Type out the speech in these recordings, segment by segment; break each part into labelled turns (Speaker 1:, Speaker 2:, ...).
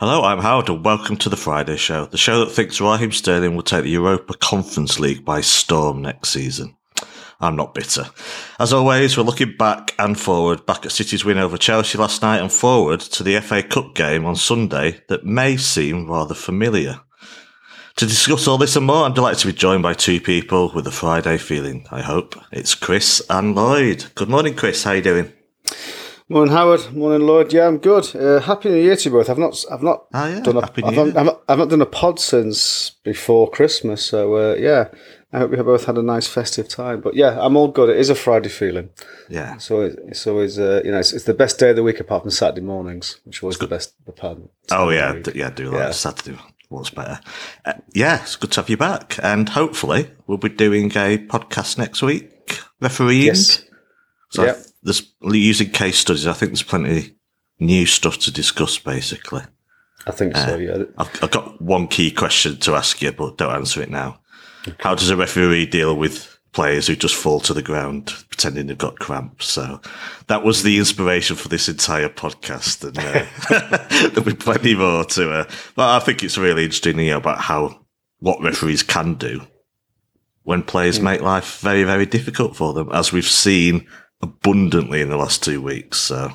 Speaker 1: Hello, I'm Howard, and welcome to the Friday Show, the show that thinks Raheem Sterling will take the Europa Conference League by storm next season. I'm not bitter. As always, we're looking back and forward, back at City's win over Chelsea last night and forward to the FA Cup game on Sunday that may seem rather familiar. To discuss all this and more, I'm delighted to be joined by two people with a Friday feeling, I hope. It's Chris and Lloyd. Good morning, Chris. How are you doing?
Speaker 2: Morning, Howard. Morning, Lloyd. Yeah, I'm good. Uh, happy New Year to you both. I've not, I've not
Speaker 1: Ah, yeah.
Speaker 2: done a,
Speaker 1: Happy
Speaker 2: I've
Speaker 1: New
Speaker 2: not,
Speaker 1: Year.
Speaker 2: I've, not, I've not done a pod since before Christmas. So uh, yeah, I hope we have both had a nice festive time. But yeah, I'm all good. It is a Friday feeling.
Speaker 1: Yeah.
Speaker 2: So it's, it's always, uh, you know, it's, it's the best day of the week apart from Saturday mornings, which was the best. The pardon.
Speaker 1: Oh yeah, d- yeah, do like
Speaker 2: Yeah.
Speaker 1: Saturday. What's better? Uh, yeah, it's good to have you back, and hopefully we'll be doing a podcast next week. Refereeing.
Speaker 2: Yes.
Speaker 1: So
Speaker 2: Yep.
Speaker 1: There's using case studies. I think there's plenty of new stuff to discuss. Basically,
Speaker 2: I think so. Yeah.
Speaker 1: I've, I've got one key question to ask you, but don't answer it now. How does a referee deal with players who just fall to the ground pretending they've got cramps? So that was the inspiration for this entire podcast, and uh, there'll be plenty more to. Uh, but I think it's really interesting, you know, about how what referees can do when players make life very, very difficult for them, as we've seen abundantly in the last two weeks. So,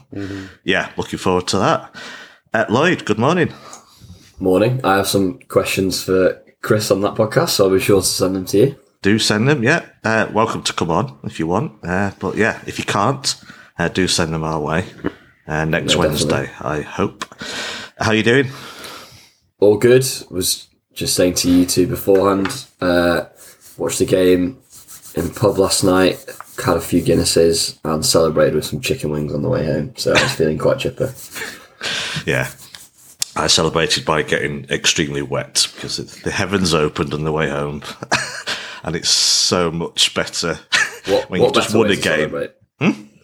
Speaker 1: yeah, looking forward to that. Uh, Lloyd, good morning.
Speaker 3: Morning. I have some questions for Chris on that podcast, so I'll be sure to send them to you.
Speaker 1: do send them. Yeah, uh, welcome to come on if you want. Uh, but yeah, if you can't, uh, do send them our way uh, next
Speaker 3: No,
Speaker 1: Wednesday. I hope. How you doing?
Speaker 3: All good. Was just saying to you two beforehand. Uh, watched the game in the pub last night. Had a few Guinnesses and celebrated with some chicken wings on the way home. So I was feeling quite chipper.
Speaker 1: Yeah. I celebrated by getting extremely wet because it, the heavens opened on the way home, and it's so much better
Speaker 3: What,
Speaker 1: when you just won a game.
Speaker 3: celebrate?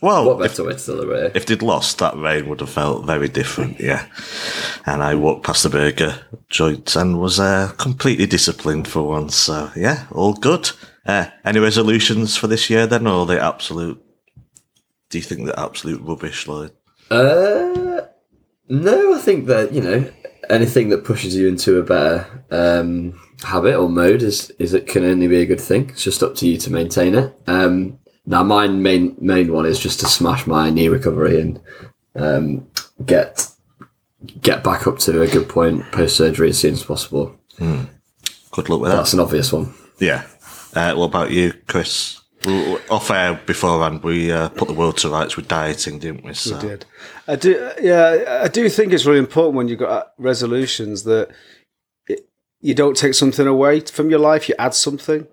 Speaker 1: Well,
Speaker 3: What
Speaker 1: if,
Speaker 3: better way to celebrate?
Speaker 1: if they'd lost, that rain would have felt very different. Yeah, and I walked past the burger joint and was uh, completely disciplined for once. So yeah, all good. Uh, any resolutions for this year then, or the absolute? Do you think they're absolute rubbish, Lloyd?
Speaker 3: Uh, no, I think that you know anything that pushes you into a better um, habit or mode is is it can only be a good thing. It's just up to you to maintain it. Um, now, my main main one is just to smash my knee recovery and um, get get back up to a good point post surgery as soon as possible.
Speaker 1: Good luck with that.
Speaker 3: That's an obvious one.
Speaker 1: Yeah. Uh, what about you, Chris? We- we- Off air beforehand, we uh, put the world to rights with dieting, didn't we? So.
Speaker 2: did. I do. Yeah, I do think it's really important when you've got resolutions that it, you don't take something away from your life. You add something.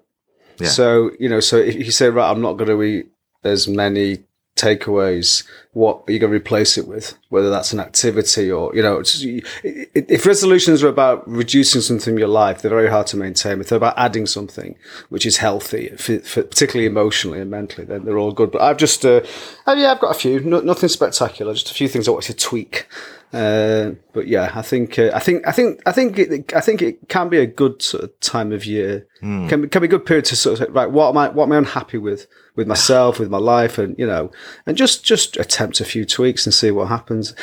Speaker 1: Yeah.
Speaker 2: So you know, so if you say, right, I'm not going to eat as many takeaways, what are you going to replace it with? Whether that's an activity or you know, i- if resolutions are about reducing something in your life, they're very hard to maintain. If they're about adding something which is healthy, f- f- particularly emotionally and mentally, then they're all good. But I've just, uh, oh yeah, I've got a few, no, nothing spectacular, just a few things I want to tweak. Uh, but yeah, I think, uh, I think, I think, I think, it, I think it can be a good sort of time of year. Can be, can be a good period to sort of say, right, what am I, what am I unhappy with, with myself, with my life, and you know, and just, just attempt a few tweaks and see what happens.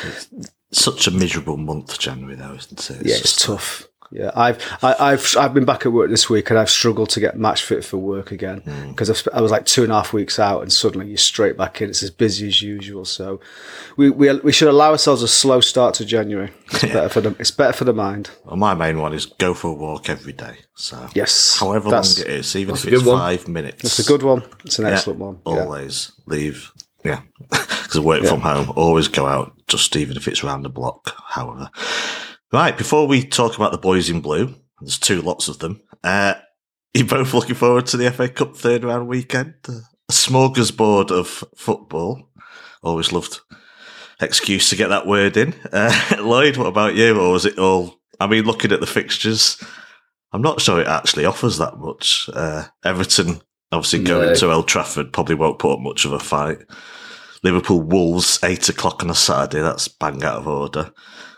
Speaker 1: Such a miserable month, January, though, isn't it?
Speaker 2: Yeah, it's tough. Yeah, I've I, I've I've been back at work this week and I've struggled to get match fit for work again hmm. because I was like two and a half weeks out and suddenly you're straight back in. It's as busy as usual. So we we, we should allow ourselves a slow start to January. It's better for the it's better for the mind.
Speaker 1: Well, my main one is go for a walk every day. So,
Speaker 2: Yes,
Speaker 1: however long it is, even if it's
Speaker 3: good one.
Speaker 1: five minutes.
Speaker 2: It's a good one. It's an
Speaker 1: Yeah,
Speaker 2: excellent one. Yeah.
Speaker 1: Always leave. Yeah. Because work from home. Always go out, just even if it's around the block, however. Right. Before we talk about the boys in blue, there's two lots of them. Uh, you both looking forward to the FA Cup third round weekend? A smorgasbord of football. Always loved excuse to get that word in. Uh, Lloyd, what about you? Or was it all? I mean, looking at the fixtures, I'm not sure it actually offers that much. Uh, Everton, obviously going
Speaker 3: No.
Speaker 1: to Old Trafford, probably won't put up much of a fight. Liverpool Wolves, eight o'clock on a Saturday. That's bang out of order.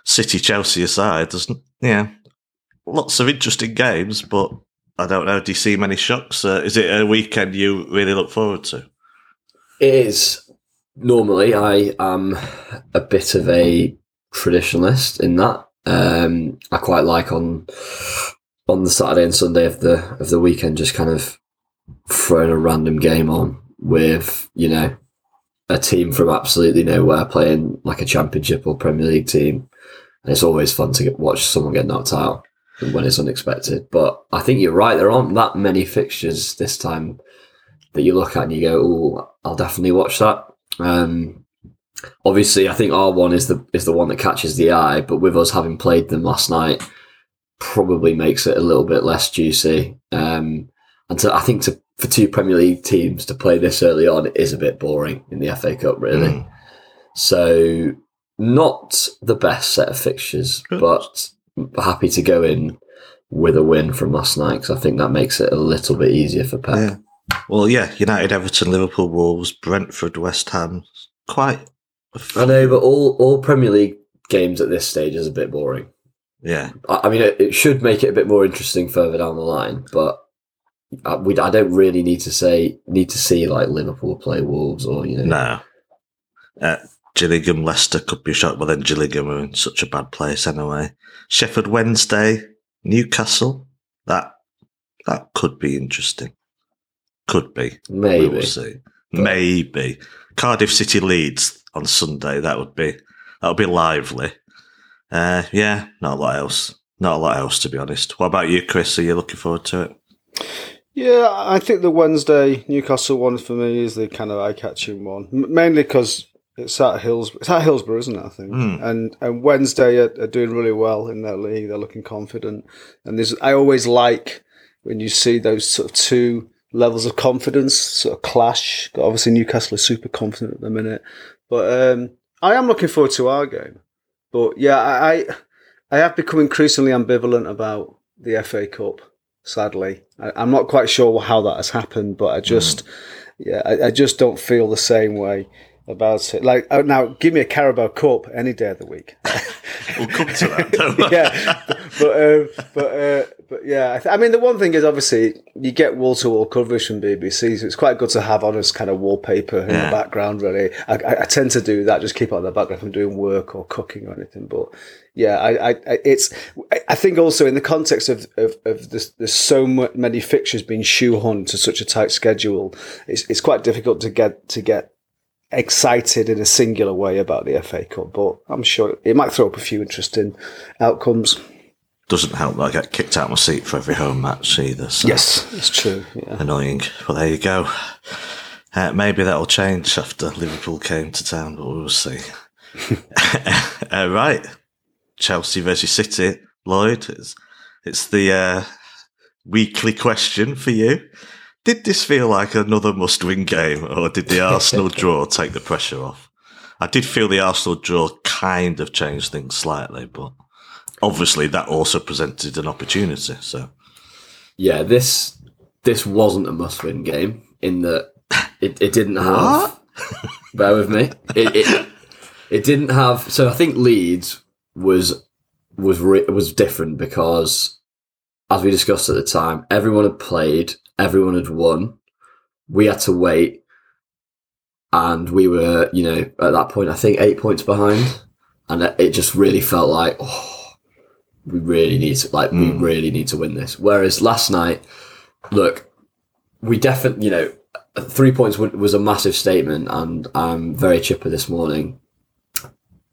Speaker 1: City Chelsea aside, there's n- yeah, lots of interesting games, but I don't know. Do you see many shocks? Uh, is it a weekend you really look forward to?
Speaker 3: It is normally I am a bit of a traditionalist in that. Um, I quite like on on the Saturday and Sunday of the of the weekend, just kind of throwing a random game on with you know a team from absolutely nowhere playing like a championship or Premier League team, and it's always fun to get, watch someone get knocked out when it's unexpected. But I think you're right; there aren't that many fixtures this time that you look at and you go, "Oh, I'll definitely watch that." Um, obviously, I think R one is the is the one that catches the eye, but with us having played them last night, probably makes it a little bit less juicy. Um, and to, I think to for two Premier League teams to play this early on is a bit boring in the FA Cup, really.
Speaker 1: Mm.
Speaker 3: So not the best set of fixtures, but happy to go in with a win from last night because I think that makes it a little bit easier for Pep.
Speaker 1: Yeah. Well, yeah, United, Everton, Liverpool, Wolves, Brentford, West Ham. Quite.
Speaker 3: I know, but all all Premier League games at this stage is a bit boring.
Speaker 1: Yeah.
Speaker 3: I, I mean, it, it should make it a bit more interesting further down the line, but. I, we, I don't really need to say need to see like Liverpool play Wolves or you know
Speaker 1: No. Uh, Gillingham, Leicester could be a shot, but then Gillingham are in such a bad place anyway. Sheffield Wednesday, Newcastle. That that could be interesting. Could be.
Speaker 3: Maybe.
Speaker 1: We'll see. Maybe. Cardiff City Leeds on Sunday. That would be that would be lively. Uh, yeah, not a lot else. Not a lot else to be honest. What about you, Chris? Are you looking forward to it?
Speaker 2: Yeah, I think the Wednesday Newcastle one for me is the kind of eye-catching one, M- mainly because it's at Hills. It's at Hillsborough, isn't it? I think.
Speaker 1: Mm.
Speaker 2: And and Wednesday are, are doing really well in their league. They're looking confident, and there's I always like when you see those sort of two levels of confidence sort of clash. Obviously, Newcastle is super confident at the minute, but um, I am looking forward to our game. But yeah, I I, I have become increasingly ambivalent about the FA Cup. Sadly, I, I'm not quite sure how that has happened, but I just, yeah, I, I just don't feel the same way about it. Like oh, now, give me a Carabao Cup any day of the week.
Speaker 1: We'll come to that.
Speaker 2: Yeah, but um, but uh, but yeah, I, th- I mean, the one thing is obviously you get wall to wall coverage from BBC, so it's quite good to have on as kind of wallpaper in
Speaker 1: Yeah.
Speaker 2: the background. Really, I, I, tend to do that, just keep it on the background if I'm doing work or cooking or anything. But yeah, I, I, it's I- think also in the context of of, of this, there's so mu- many fixtures being shoehorned to such a tight schedule, it's it's quite difficult to get to get excited in a singular way about the FA Cup, but I'm sure it might throw up a few interesting outcomes.
Speaker 1: Doesn't help that I get kicked out of my seat for every home match either. So
Speaker 2: Yes, it's true. Yeah.
Speaker 1: Annoying. Well, there you go. Uh, maybe that'll change after Liverpool came to town, but we'll see. uh, right. Chelsea versus City. Lloyd, it's, it's the uh, weekly question for you. Did this feel like another must win game, or did the Arsenal draw take the pressure off? I did feel the Arsenal draw kind of changed things slightly, but obviously that also presented an opportunity. So,
Speaker 3: yeah, this this wasn't a must-win game in that it, it didn't have. Bear with me. It, it it didn't have. So I think Leeds was was was different because, as we discussed at the time, everyone had played, everyone had won. We had to wait, and we were, you know, at that point, I think eight points behind, and it just really felt like, oh, we really need to, like, we really need to win this. Whereas last night, look, we definitely, you know, three points was a massive statement, and I'm very chipper this morning.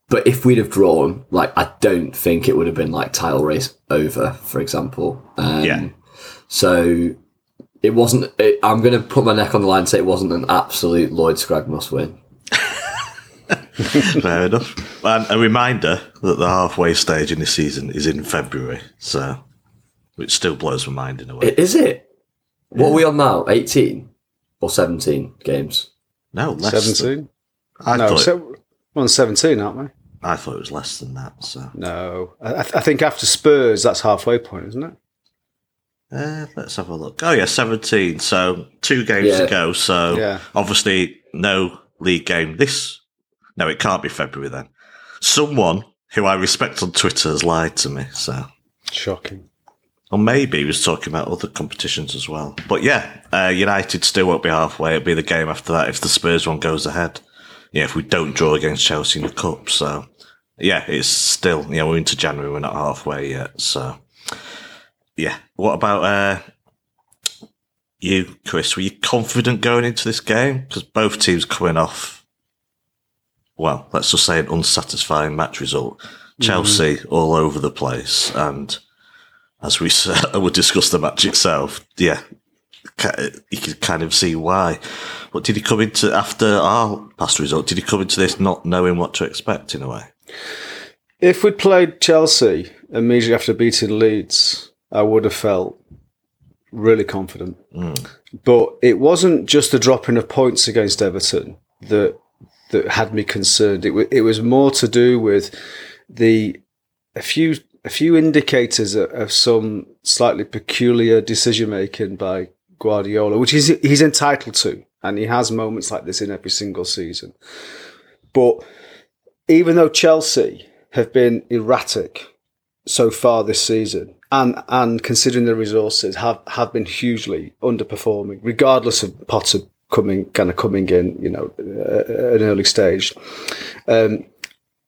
Speaker 3: But if we'd have drawn, like, I don't think it would have been like title race over, for example. Um,
Speaker 1: Yeah.
Speaker 3: So it wasn't. It, I'm going to put my neck on the line and say it wasn't an absolute Lloyd Scragg must win.
Speaker 1: Fair enough. And a reminder that the halfway stage in this season is in February, so which still blows my mind in a way.
Speaker 3: Is it? What are we on now? 18 or 17 games?
Speaker 1: no, less. Than,
Speaker 2: Seventeen.
Speaker 1: I
Speaker 2: No,
Speaker 1: thought
Speaker 2: so, we're on seventeen, aren't we?
Speaker 1: I thought it was less than that. So
Speaker 2: No, I, I think after Spurs, that's halfway point, isn't it?
Speaker 1: Uh, let's have a look. Oh yeah, seventeen. So two games
Speaker 3: Yeah.
Speaker 1: to go. So
Speaker 2: Yeah.
Speaker 1: obviously no league game this. No, it can't be February then. Someone who I respect on Twitter has lied to me. So
Speaker 2: Shocking.
Speaker 1: Or maybe he was talking about other competitions as well. But yeah, uh, United still won't be halfway. It'll be the game after that if the Spurs one goes ahead. Yeah, if we don't draw against Chelsea in the cup. So yeah, it's still you know we're into January, we're not halfway yet. So yeah, what about uh, you, Chris? Were you confident going into this game because both teams coming off? Well, let's just say an unsatisfying match result. Chelsea all over the place, and as we would discuss the match itself, yeah, you can kind of see why. But did he come into after our past result? Did he come into this not knowing what to expect in a way?
Speaker 2: If we'd played Chelsea immediately after beating Leeds, I would have felt really confident.
Speaker 1: Mm.
Speaker 2: But it wasn't just the dropping of points against Everton that that had me concerned. It, w- it was more to do with the a few a few indicators of, of some slightly peculiar decision making by Guardiola, which he's he's entitled to, and he has moments like this in every single season. But even though Chelsea have been erratic so far this season, and and considering the resources have have been hugely underperforming, regardless of Potter coming kind of coming in, you know, uh, an early stage. Um,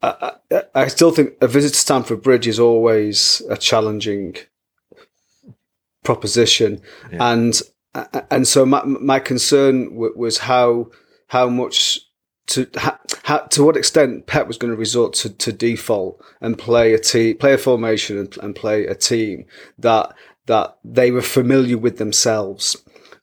Speaker 2: I, I, still think a visit to Stamford Bridge is always a challenging proposition, yeah. and and so my my concern w- was how how much to how, how, to what extent Pep was going to resort to, to default and play a team, play a formation and, and play a team that that they were familiar with themselves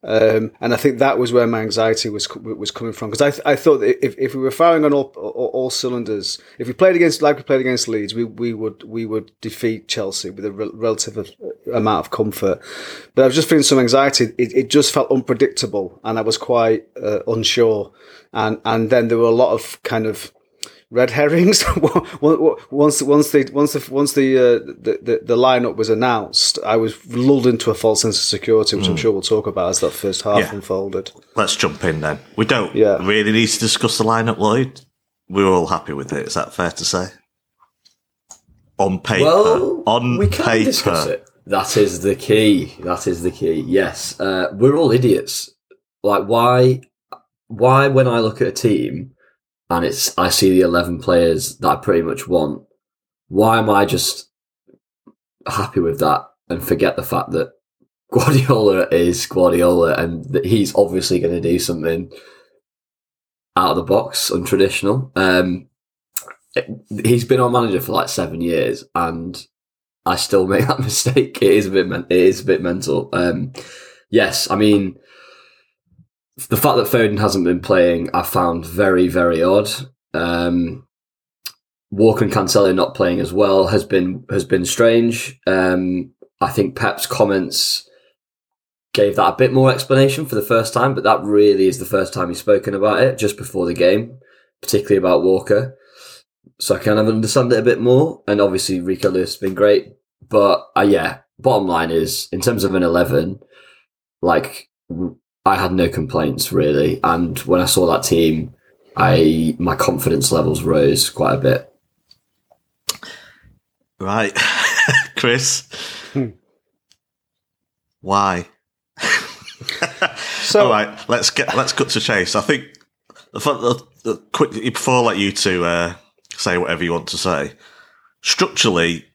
Speaker 2: um, and I think that was where my anxiety was was coming from because I, th- I thought if, if we were firing on all, all, all cylinders, if we played against like we played against Leeds, we, we would we would defeat Chelsea with a re- relative amount of comfort. But I was just feeling some anxiety. It, it just felt unpredictable, and I was quite uh, unsure. And and then there were a lot of kind of red herrings. once once the once the once the, uh, the, the the lineup was announced, I was lulled into a false sense of security, which mm. I'm sure we'll talk about as that first half yeah. unfolded.
Speaker 1: Let's jump in then. We don't yeah. really need to discuss the lineup, Lloyd. We're all happy with it. Is that fair to say? On paper,
Speaker 3: well,
Speaker 1: on
Speaker 3: we can
Speaker 1: paper.
Speaker 3: discuss it. That is the key. That is the key. Yes, uh, we're all idiots. Like why? Why when I look at a team and it's I see the eleven players that I pretty much want. Why am I just happy with that and forget the fact that Guardiola is Guardiola and that he's obviously going to do something out of the box, untraditional. Um, he's been our manager for like seven years, and I still make that mistake. It is a bit, it is a bit mental. Um, yes, I mean the fact that Foden hasn't been playing, I found very, very odd. Um, Walker and Cancelo not playing as well has been has been strange. Um, I think Pep's comments gave that a bit more explanation for the first time, but that really is the first time he's spoken about it just before the game, particularly about Walker. So I kind of understand it a bit more. And obviously Rico Lewis has been great, but uh, yeah, bottom line is in terms of an eleven, like I had no complaints really, and when I saw that team, I my confidence levels rose quite a bit.
Speaker 1: Right, Chris. Hmm. Why? so, all right, let's get let's cut to chase. I think the, the, the quick before I let you to uh, say whatever you want to say. Structurally,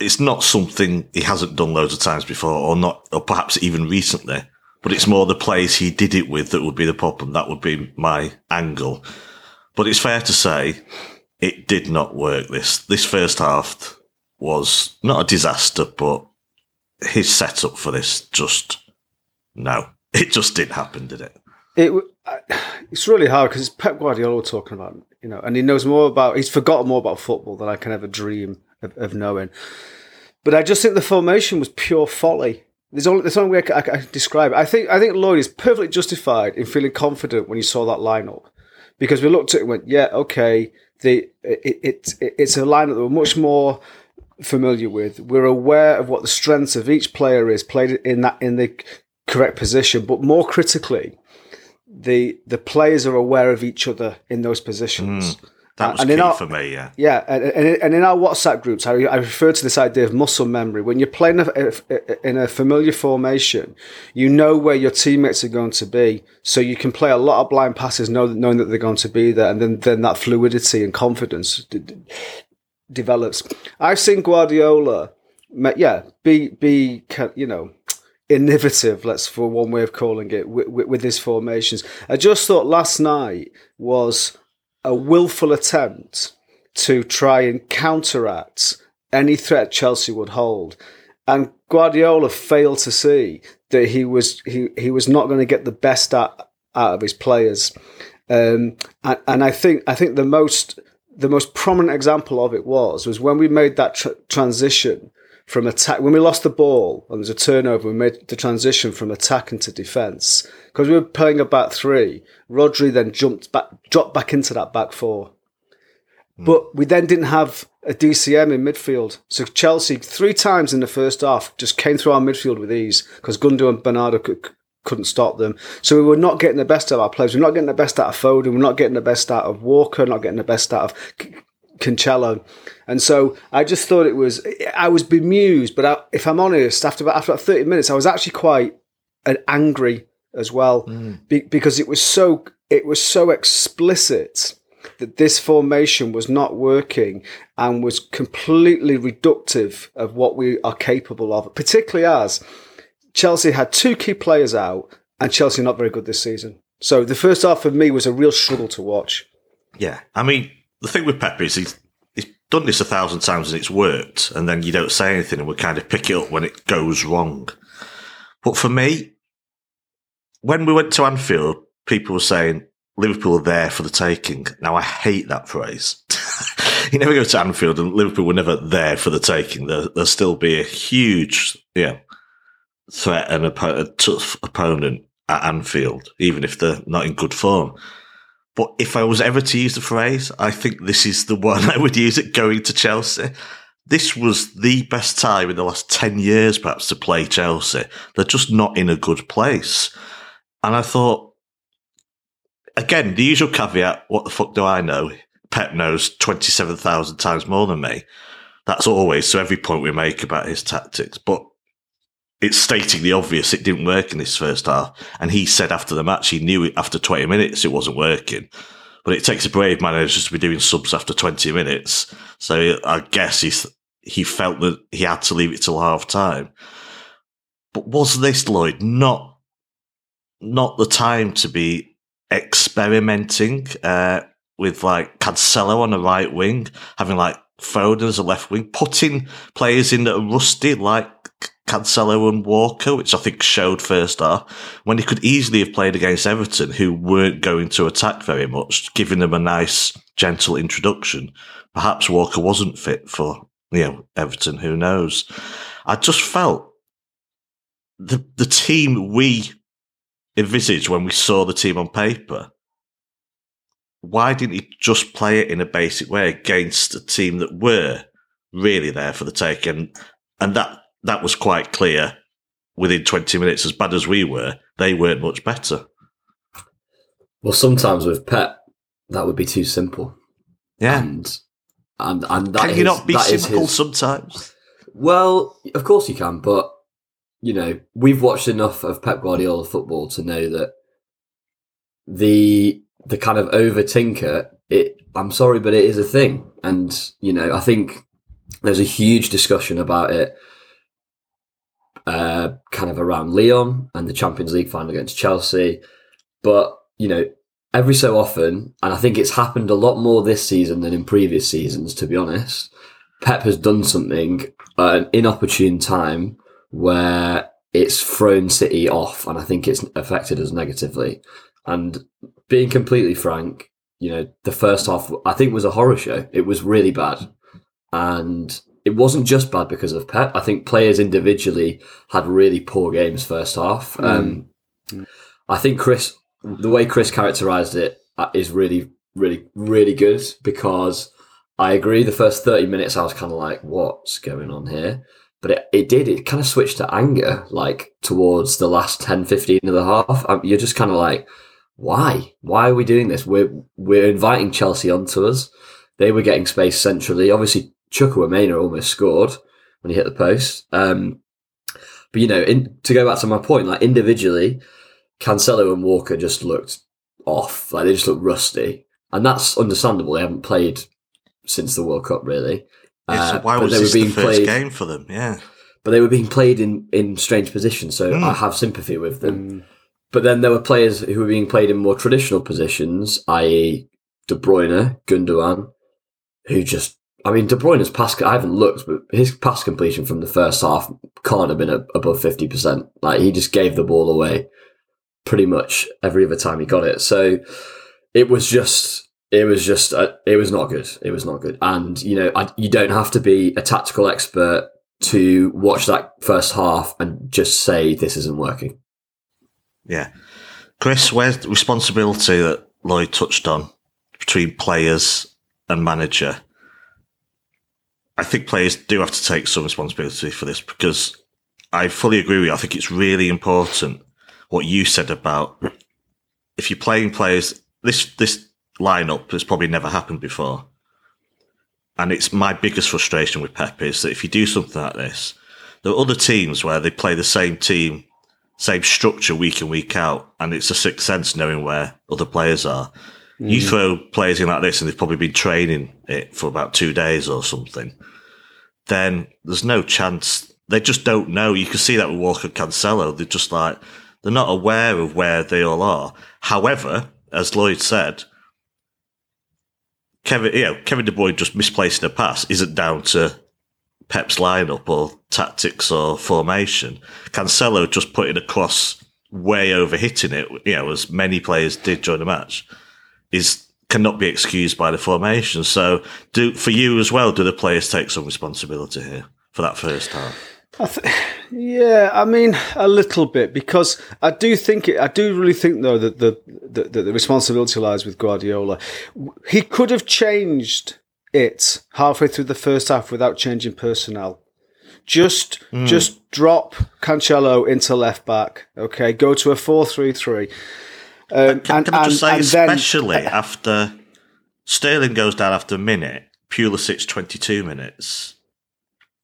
Speaker 1: it's not something he hasn't done loads of times before, or not, or perhaps even recently but it's more the players he did it with that would be the problem. That would be my angle. But it's fair to say it did not work. This this first half was not a disaster, but his setup for this just no, it just didn't happen, did it?
Speaker 2: It it's really hard because it's Pep Guardiola we're talking about, you know, and he knows more about he's forgotten more about football than I can ever dream of, of knowing. But I just think the formation was pure folly. There's only there's only way I can, I can describe it. I think I think Lloyd is perfectly justified in feeling confident when he saw that lineup because we looked at it and went, yeah, okay, the it, it, it it's a lineup that we're much more familiar with. We're aware of what the strengths of each player is played in that in the correct position, but more critically, the the players are aware of each other in those positions. Mm.
Speaker 1: That uh, was
Speaker 2: And in
Speaker 1: key
Speaker 2: our-
Speaker 1: for me. Yeah,
Speaker 2: Yeah, and, and, in our WhatsApp groups, I, I refer to this idea of muscle memory. When you're playing a, in a familiar formation, you know where your teammates are going to be, so you can play a lot of blind passes, know, knowing that they're going to be there, and then then that fluidity and confidence d- d- develops. I've seen Guardiola, yeah, be be you know innovative. Let's for one way of calling it with, with, with his formations. I just thought last night was a willful attempt to try and counteract any threat Chelsea would hold. And Guardiola failed to see that he was he, he was not going to get the best out, out of his players. Um, and, and I think I think the most the most prominent example of it was was when we made that tr- transition from attack when we lost the ball and there's a turnover. We made the transition from attack into defence because we were playing a back three. Rodri then jumped back, dropped back into that back four. Hmm. But we then didn't have a DCM in midfield. So Chelsea, three times in the first half, just came through our midfield with ease because Gundu and Bernardo could, couldn't stop them. So we were not getting the best out of our players. We're not getting the best out of Foden. We're not getting the best out of Walker. Not getting the best out of Cancelo. And so I just thought it was, I was bemused. But I, if I'm honest, after about, after about 30 minutes, I was actually quite angry as well mm. be, because it was so, it was so explicit that this formation was not working and was completely reductive of what we are capable of, particularly as Chelsea had two key players out and Chelsea not very good this season. So the first half for me was a real struggle to watch.
Speaker 1: yeah. I mean, the thing with Pep is he's he's done this a thousand times and it's worked, and then you don't say anything, and we kind of pick it up when it goes wrong. But for me, when we went to Anfield, people were saying Liverpool are there for the taking. Now I hate that phrase. you never go to Anfield and Liverpool were never there for the taking. There, there'll still be a huge, yeah, threat and a, a tough opponent at Anfield, even if they're not in good form. But if I was ever to use the phrase, I think this is the one I would use it going to Chelsea. This was the best time in the last 10 years, perhaps, to play Chelsea. They're just not in a good place. And I thought, again, the usual caveat, what the fuck do I know? Pep knows 27,000 times more than me. That's always, so every point we make about his tactics. But it's stating the obvious, it didn't work in this first half. And he said after the match, he knew it after 20 minutes it wasn't working. But it takes a brave manager to be doing subs after 20 minutes. So I guess he's, he felt that he had to leave it till half time. But was this, Lloyd, not, not the time to be experimenting, uh, with like Cancelo on the right wing, having like Foden as a left wing, putting players in that are rusty like Cancelo and Walker, which I think showed first half, when he could easily have played against Everton, who weren't going to attack very much, giving them a nice, gentle introduction. Perhaps Walker wasn't fit for, you know, Everton, who knows. I just felt the, the team we envisaged when we saw the team on paper, why didn't he just play it in a basic way against a team that were really there for the take? And, and that, that was quite clear within 20 minutes, as bad as we were, they weren't much better.
Speaker 3: Well, sometimes with Pep, that would be too simple.
Speaker 1: Yeah.
Speaker 3: And and and that
Speaker 1: Can you
Speaker 3: is-
Speaker 1: not be simple
Speaker 3: his-
Speaker 1: sometimes?
Speaker 3: Well, of course you can, but you know we've watched enough of Pep Guardiola football to know that the the kind of over tinker. It. I'm sorry, but it is a thing, and you know I think there's a huge discussion about it, uh, kind of around Lyon and the Champions League final against Chelsea, but you know every so often, and I think it's happened a lot more this season than in previous seasons, to be honest. Pep has done something at an inopportune time where it's thrown City off, and I think it's affected us negatively. And being completely frank, you know, the first half I think was a horror show. It was really bad, and it wasn't just bad because of Pep. I think players individually had really poor games first half. Um, I think Chris, the way Chris characterized it uh, really, really, really good because I agree. The first 30 minutes, I was kind of like, what's going on here? But it, it did, it kind of switched to anger, like towards the last 10, 15 of the half. Um, You're just kind of like, why? Why are we doing this? We're we're inviting Chelsea onto us. They were getting space centrally. Obviously, Chukwuemeka almost scored when he hit the post. Um, but you know, in, to go back to my point, like individually, Cancelo and Walker just looked off. Like they just looked rusty, and that's understandable. They haven't played since the World Cup, really.
Speaker 1: Yeah, so
Speaker 3: Uh,
Speaker 1: why
Speaker 3: but
Speaker 1: was
Speaker 3: they were
Speaker 1: this the
Speaker 3: being
Speaker 1: first
Speaker 3: played-
Speaker 1: game for them? Yeah.
Speaker 3: But they were being played in in strange positions, so
Speaker 1: Mm.
Speaker 3: I have sympathy with them. But then there were players who were being played in more traditional positions, i.e., De Bruyne, Gundogan, who just. I mean, De Bruyne's pass. I haven't looked, but his pass completion from the first half can't have been a, above fifty percent. Like he just gave the ball away pretty much every other time he got it. So it was just. It was just. Uh, it was not good. It was not good. And you know, I, you don't have to be a tactical expert to watch that first half and just say this isn't working.
Speaker 1: Yeah. Chris, where's the responsibility that Lloyd touched on between players and manager? I think players do have to take some responsibility for this because I fully agree with you. I think it's really important what you said about if you're playing players, this, this lineup has probably never happened before. And it's my biggest frustration with Pep is that if you do something like this, there are other teams where they play the same team same structure week in week out, and it's a sixth sense knowing where other players are. You mm. throw players in like this, and they've probably been training it for about two days or something. Then there's no chance. They just don't know. You can see that with Walker Cancelo. They're just like they're not aware of where they all are. However, as Lloyd said, Kevin, you know, Kevin De Bruyne just misplacing a pass isn't down to Pep's lineup or tactics or formation. Cancelo just putting a cross way over hitting it, you know, as many players did during the match, is cannot be excused by the formation. So, do for you as well, do the players take some responsibility here for that first half?
Speaker 2: I th- yeah, I mean a little bit because I do think it, I do really think though that the, the the the responsibility lies with Guardiola. He could have changed it halfway through the first half without changing personnel. Just hmm. just drop Cancelo into left back. Okay, go to a four three three. Um,
Speaker 1: Can,
Speaker 2: and,
Speaker 1: can I just
Speaker 2: and-
Speaker 1: say,
Speaker 2: and then-
Speaker 1: especially after Sterling goes down after a minute, Pulisic 22 minutes,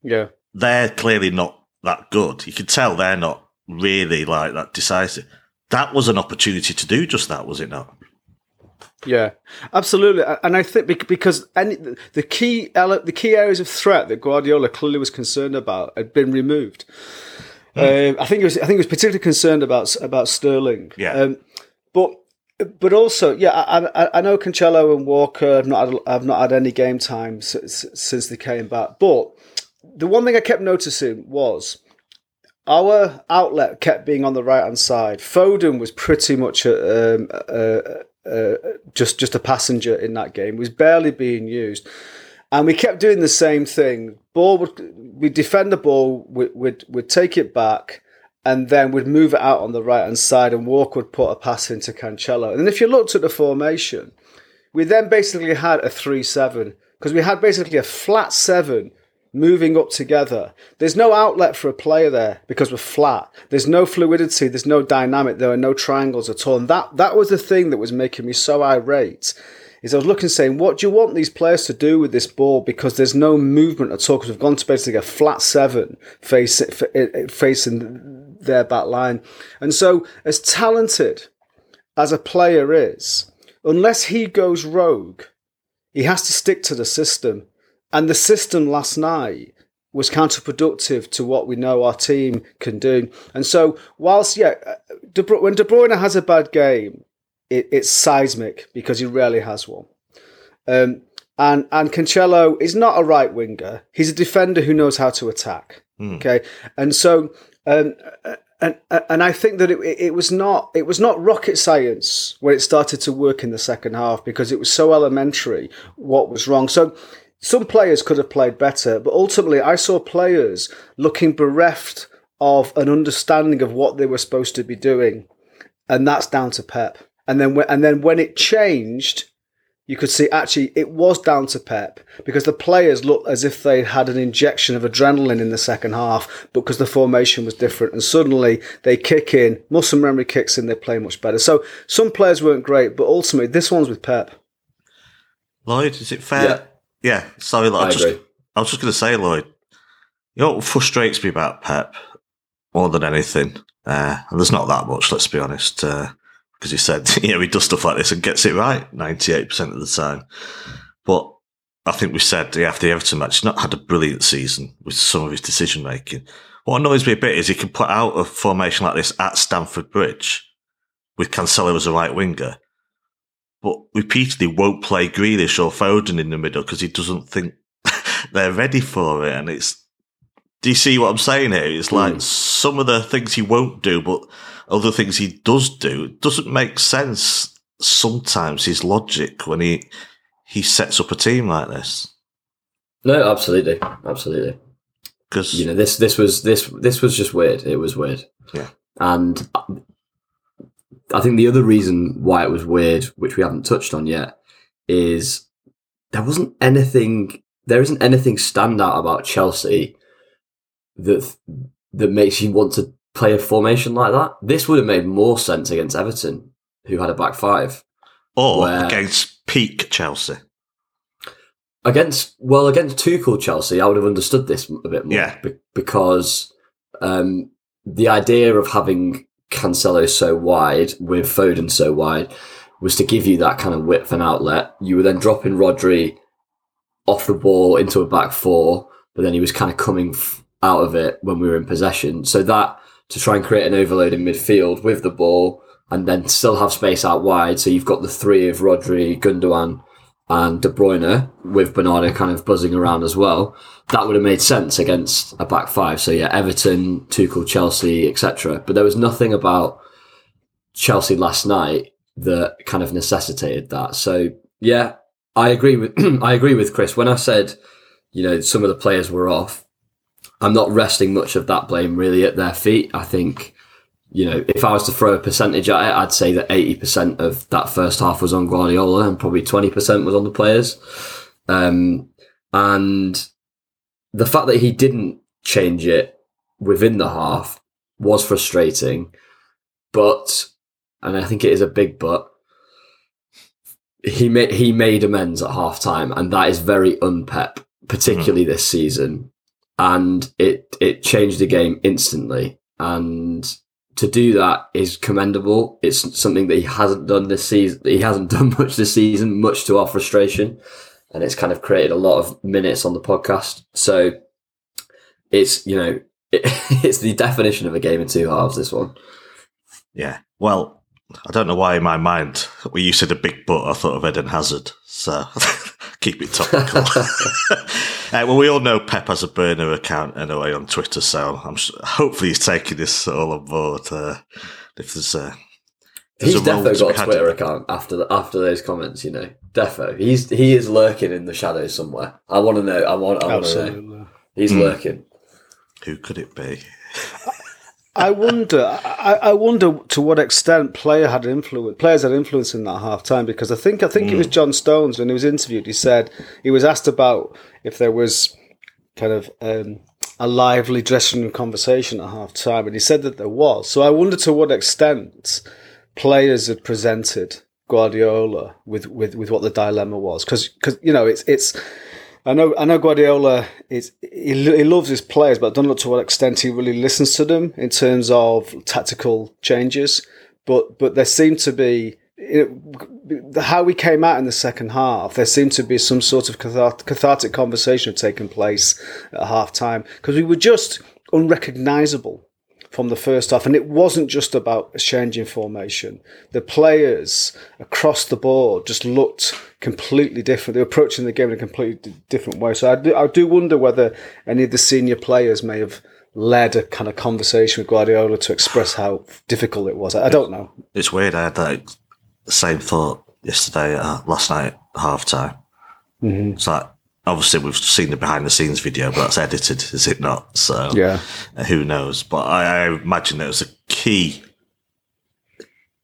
Speaker 2: yeah.
Speaker 1: they're clearly not that good. You can tell they're not really like that decisive. That was an opportunity to do just that, was it not?
Speaker 2: Yeah, absolutely, and I think because any the key the key areas of threat that Guardiola clearly was concerned about had been removed. Um, I think it was I think he was particularly concerned about about Sterling.
Speaker 1: Yeah.
Speaker 2: um, but but also yeah, I, I, I know Cancelo and Walker have not had, have not had any game time since, since they came back. But the one thing I kept noticing was our outlet kept being on the right hand side. Foden was pretty much a, um, a, a, just just a passenger in that game. He was barely being used, and we kept doing the same thing. Ball would we defend the ball, we'd, we'd we'd take it back, and then we'd move it out on the right hand side, and Walker would put a pass into Cancelo. And then if you looked at the formation, we then basically had a three seven because we had basically a flat seven moving up together. There's no outlet for a player there because we're flat. There's no fluidity. There's no dynamic. There are no triangles at all. And that, that was the thing that was making me so irate. Is I was looking saying, what do you want these players to do with this ball? Because there's no movement at all. Because we've gone to basically a flat seven face, eh, eh, facing their back line. And so, as talented as a player is, unless he goes rogue, he has to stick to the system. And the system last night was counterproductive to what we know our team can do. And so, whilst, yeah, De Bru- when De Bruyne has a bad game, it, it's seismic because he rarely has one. Um, and, and Cancelo is not a right winger. He's a defender who knows how to attack. Okay. And so, um, and and I think that it, it was not it was not rocket science when it started to work in the second half because it was so elementary what was wrong. So some players could have played better, but ultimately I saw players looking bereft of an understanding of what they were supposed to be doing, and that's down to Pep. And then and then when it changed, you could see actually it was down to Pep because the players looked as if they had an injection of adrenaline in the second half because the formation was different and suddenly they kick in, muscle memory kicks in, they play much better. So some players weren't great, but ultimately this one's with Pep.
Speaker 1: Lloyd, is it fair? Yeah, yeah sorry, Lloyd, I, I just, agree. I was just going to say, Lloyd, you know what frustrates me about Pep more than anything? Uh, and there's not that much, let's be honest. Uh, because he said, you know, he does stuff like this and gets it right 98% of the time. But I think we said after the Everton match, he's not had a brilliant season with some of his decision making. What annoys me a bit is he can put out a formation like this at Stamford Bridge with Cancelo as a right winger, but repeatedly won't play Grealish or Foden in the middle because he doesn't think they're ready for it. And it's, do you see what I'm saying here? It's like mm. some of the things he won't do, but other things he does do doesn't make sense sometimes his logic when he he sets up a team like this.
Speaker 3: No, absolutely, absolutely. Because you know this this was this this was just weird. It was weird.
Speaker 1: Yeah,
Speaker 3: and I think the other reason why it was weird, which we haven't touched on yet, is there wasn't anything. There isn't anything standout about Chelsea that that makes you want to play a formation like that. This would have made more sense against Everton, who had a back five,
Speaker 1: or against peak Chelsea.
Speaker 3: Against well, against Tuchel Chelsea, I would have understood this a bit more.
Speaker 1: Yeah,
Speaker 3: be- because um, the idea of having Cancelo so wide with Foden so wide was to give you that kind of width and outlet. You were then dropping Rodri off the ball into a back four, but then he was kind of coming f- out of it when we were in possession. So that to try and create an overload in midfield with the ball and then still have space out wide. So you've got the three of Rodri, Gundogan, and De Bruyne with Bernardo kind of buzzing around as well. That would have made sense against a back five. So yeah, Everton, Tuchel, Chelsea, etc. But there was nothing about Chelsea last night that kind of necessitated that. So yeah, I agree with I agree with Chris when I said, you know, some of the players were off. I'm not resting much of that blame really at their feet. I think, you know, if I was to throw a percentage at it, I'd say that 80% of that first half was on Guardiola and probably 20% was on the players. Um, and the fact that he didn't change it within the half was frustrating. But, and I think it is a big but, he made he made amends at half time, and that is very unpep, particularly mm. this season and it it changed the game instantly. And to do that is commendable. It's something that he hasn't done this season. He hasn't done much this season, much to our frustration, and it's kind of created a lot of minutes on the podcast. So it's you know it, it's the definition of a game in two halves. This one.
Speaker 1: Yeah. Well, I don't know why in my mind when you said a big butt, I thought of Eden Hazard. So keep it topical. Uh, well, we all know Pep has a burner account anyway on Twitter, so I'm sure, hopefully he's taking this all on board. Uh, if there's a
Speaker 3: He's definitely got a Twitter account after the, after those comments, you know. Defo, he's he is lurking in the shadows somewhere. I want to know. I want. I want to know. He's mm. lurking.
Speaker 1: Who could it be?
Speaker 2: I wonder. I, I, wonder to what extent player had influence. Players had influence in that half time because I think I think mm. it was hmm. John Stones when he was interviewed. He said he was asked about if there was kind of um, a lively dressing room conversation at half time, and he said that there was. So I wonder to what extent players had presented Guardiola with with, with what the dilemma was because because you know it's it's I know, I know Guardiola is he, he loves his players, but I don't know to what extent he really listens to them in terms of tactical changes. But but there seemed to be how we came out in the second half. There seemed to be some sort of cathartic conversation taking place at half time because we were just unrecognizable from the first half. And it wasn't just about a change formation. The players across the board just looked completely different. They were approaching the game in a completely different way. So I do, I do wonder whether any of the senior players may have led a kind of conversation with Guardiola to express how difficult it was. I don't know.
Speaker 1: It's weird. I had that same thought yesterday, uh, last night, half time. Mm-hmm. It's like obviously we've seen the behind the scenes video, but that's edited, is it not? So
Speaker 2: yeah,
Speaker 1: who knows? But I, I imagine there was a key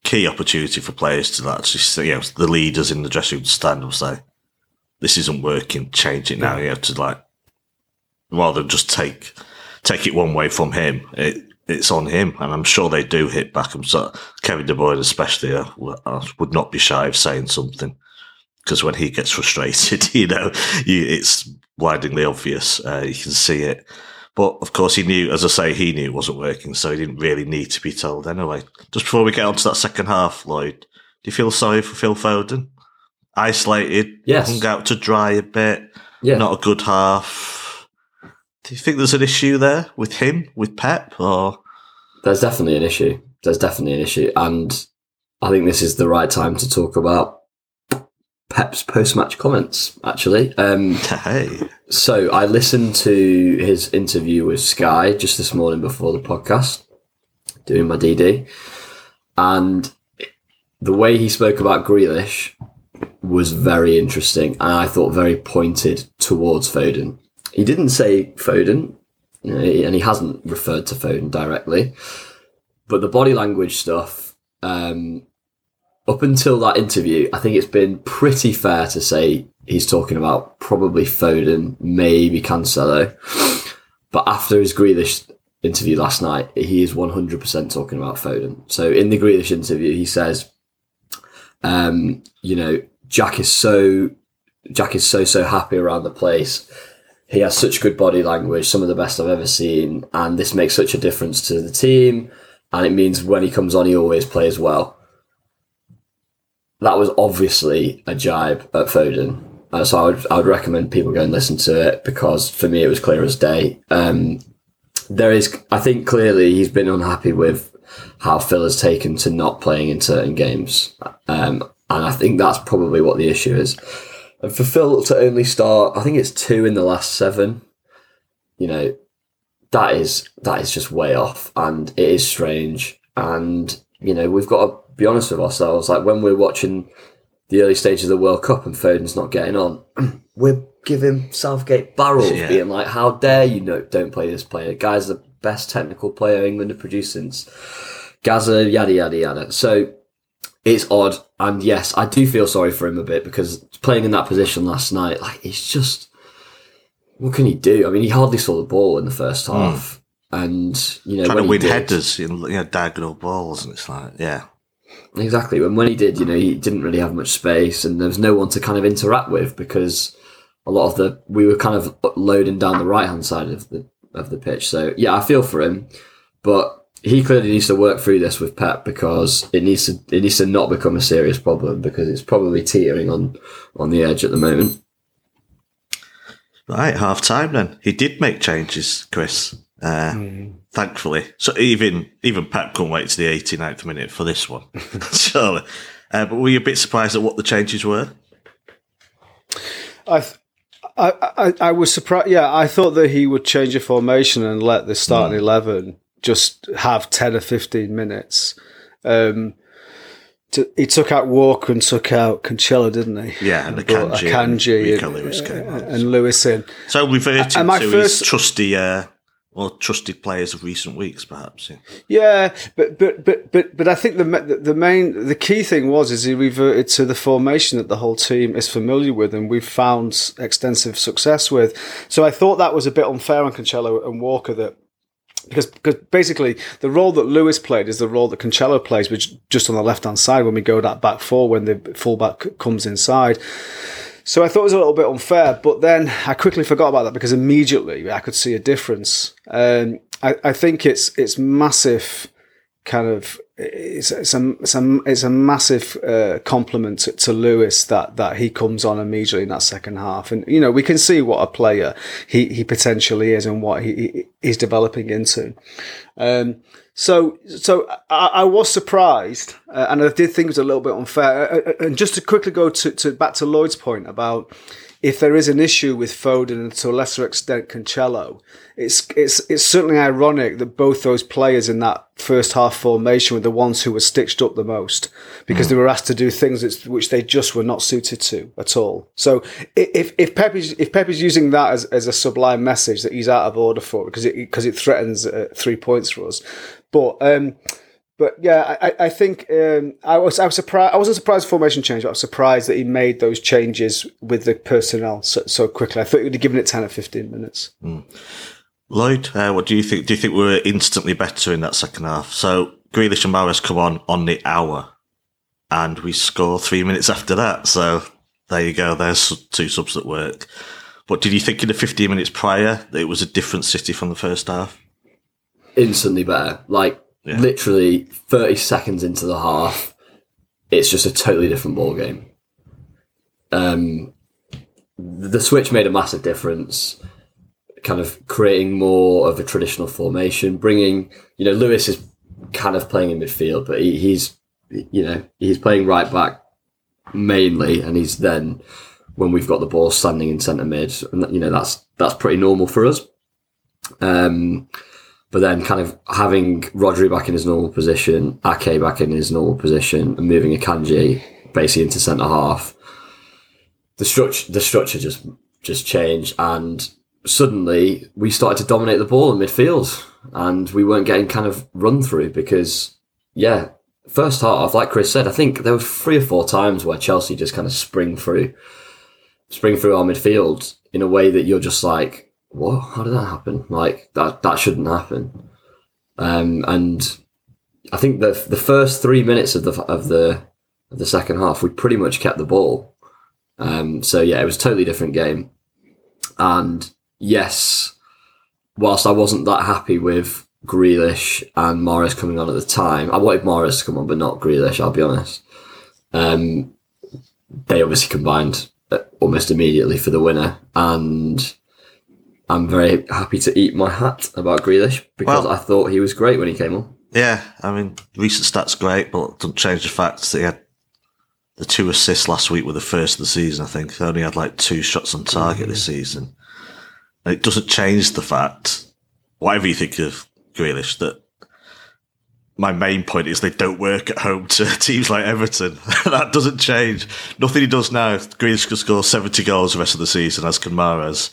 Speaker 1: key opportunity for players to actually, say, you know, the leaders in the dressing room stand and say, "This isn't working. Change it now." You have to like rather than just take take it one way from him. It, it's on him, and I'm sure they do hit back. I'm so Kevin De Bruyne, especially, uh, uh, would not be shy of saying something because when he gets frustrated, you know, you, it's blindingly obvious. Uh, you can see it. But of course, he knew, as I say, he knew it wasn't working, so he didn't really need to be told anyway. Just before we get on to that second half, Lloyd, do you feel sorry for Phil Foden? Isolated,
Speaker 3: Yes.
Speaker 1: hung out to dry a bit,
Speaker 3: Yeah.
Speaker 1: not a good half. Do you think there's an issue there with him, with Pep, or
Speaker 3: There's definitely an issue. There's definitely an issue. And I think this is the right time to talk about Pep's post match comments, actually. Um,
Speaker 1: hey,
Speaker 3: so I listened to his interview with Sky just this morning before the podcast, doing my DD. And the way he spoke about Grealish was very interesting and I thought very pointed towards Foden. He didn't say Foden, and he hasn't referred to Foden directly, but the body language stuff, um, up until that interview, I think it's been pretty fair to say he's talking about probably Foden, maybe Cancelo. But after his Grealish interview last night, he is 100% talking about Foden. So in the Grealish interview, he says, um, you know, Jack is so, Jack is so, so happy around the place. He has such good body language, some of the best I've ever seen. And this makes such a difference to the team. And it means when he comes on, he always plays well that was obviously a jibe at Foden. Uh, so I would, I would recommend people go and listen to it because for me it was clear as day. Um, there is, I think clearly he's been unhappy with how Phil has taken to not playing in certain games. Um, and I think that's probably what the issue is. And for Phil to only start, I think it's two in the last seven, you know, that is, that is just way off and it is strange. And, you know, we've got to be honest with ourselves. Like when we're watching the early stages of the World Cup and Foden's not getting on, we're giving Southgate barrels,
Speaker 1: Yeah.
Speaker 3: being like, "How dare you no, don't play this player? Guy's the best technical player England have produced since Gazza, yada yada yada." So it's odd, and yes, I do feel sorry for him a bit because playing in that position last night, like it's just what can he do? I mean, he hardly saw the ball in the first half, and you know
Speaker 1: Hmm. trying
Speaker 3: when
Speaker 1: to
Speaker 3: he
Speaker 1: win
Speaker 3: did-
Speaker 1: headers in you know diagonal balls, and it's like, yeah,
Speaker 3: Exactly. And when he did, you know, he didn't really have much space, and there was no one to kind of interact with because a lot of the we were kind of loading down the right hand side of the of the pitch. So yeah, I feel for him, but he clearly needs to work through this with Pep because it needs to it needs to not become a serious problem because it's probably teetering on on the edge at the moment.
Speaker 1: Right, half time then. He did make changes, Chris. Uh,
Speaker 2: Hmm.
Speaker 1: Thankfully. So even even Pep couldn't wait to the 89th minute for this one. Surely. Uh, but were you a bit surprised at what the changes were?
Speaker 2: I, th- I, I, I was surprised. Yeah, I thought that he would change a formation and let the starting eleven just have ten or fifteen minutes. Um, to, he took out Walker and took out Cancelo, didn't he?
Speaker 1: Yeah, and Akanji,
Speaker 2: Akanji
Speaker 1: and
Speaker 2: and-
Speaker 1: Lewis came.
Speaker 2: And Lewis in.
Speaker 1: So reverting
Speaker 2: and my
Speaker 1: to his trusty, uh, or trusted players of recent weeks, perhaps. Yeah.
Speaker 2: Yeah, but but but but but I think the the main the key thing was is he reverted to the formation that the whole team is familiar with and we've found extensive success with. So I thought that was a bit unfair on Cancelo and Walker that because because basically the role that Lewis played is the role that Cancelo plays, which just on the left hand side when we go that back four when the fullback comes inside. So I thought it was a little bit unfair, but then I quickly forgot about that because immediately I could see a difference. Um, I, I think it's it's massive, kind of it's it's a it's a, it's a massive uh, compliment to, to Lewis that that he comes on immediately in that second half, and you know we can see what a player he he potentially is and what he, he he's developing into. Um, so, so I, I was surprised, uh, and I did think it was a little bit unfair. Uh, uh, and just to quickly go to, to back to Lloyd's point about if there is an issue with Foden and to a lesser extent Cancelo, it's it's it's certainly ironic that both those players in that first half formation were the ones who were stitched up the most because they were asked to do things which they just were not suited to at all. So if if Pep is if Pep is using that as, as a sublime message that he's out of order for because it because it threatens uh, three points for us, but um, But yeah, I, I think um, I was I was surprised. I wasn't surprised the formation change. I was surprised that he made those changes with the personnel so, so quickly. I thought he would have given it ten or fifteen minutes.
Speaker 1: Lloyd, uh, what do you think? Do you think we were instantly better in that second half? So Grealish and Mahrez come on on the hour, and we score three minutes after that. So there you go. There's two subs that work. But did you think in the 15 minutes prior that it was a different City from the first half?
Speaker 3: Instantly better. Like
Speaker 1: Yeah.
Speaker 3: literally 30 seconds into the half, it's just a totally different ball game. Um, the switch made a massive difference. Kind of creating more of a traditional formation, bringing you know Lewis is kind of playing in midfield, but he, he's you know he's playing right back mainly, and he's then when we've got the ball standing in centre mid, and you know that's that's pretty normal for us. Um, but then kind of having Rodri back in his normal position, Ake back in his normal position, and moving Akanji basically into centre half, the structure the structure just just changed, and suddenly we started to dominate the ball in midfield, and we weren't getting kind of run through because yeah, first half, like Chris said, I think there were three or four times where Chelsea just kind of spring through, spring through our midfield in a way that you're just like, what? How did that happen? Like that that shouldn't happen. Um, and I think the the first three minutes of the of the of the second half, we pretty much kept the ball. Um, so yeah, it was a totally different game. And yes, whilst I wasn't that happy with Grealish and Mahrez coming on at the time, I wanted Mahrez to come on, but not Grealish. I'll be honest. Um, they obviously combined uh, almost immediately for the winner, and I'm very happy to eat my hat about Grealish because
Speaker 1: Well-
Speaker 3: I thought he was great when he came on.
Speaker 1: Yeah, I mean, recent stats great, but it doesn't change the fact that he had the two assists last week were the first of the season. I think he only had like two shots on target this mm-hmm. season, and it doesn't change the fact, whatever you think of Grealish, that my main point is they don't work at home to teams like Everton. that doesn't change. Nothing he does now. Grealish can score seventy goals the rest of the season, as can Mahrez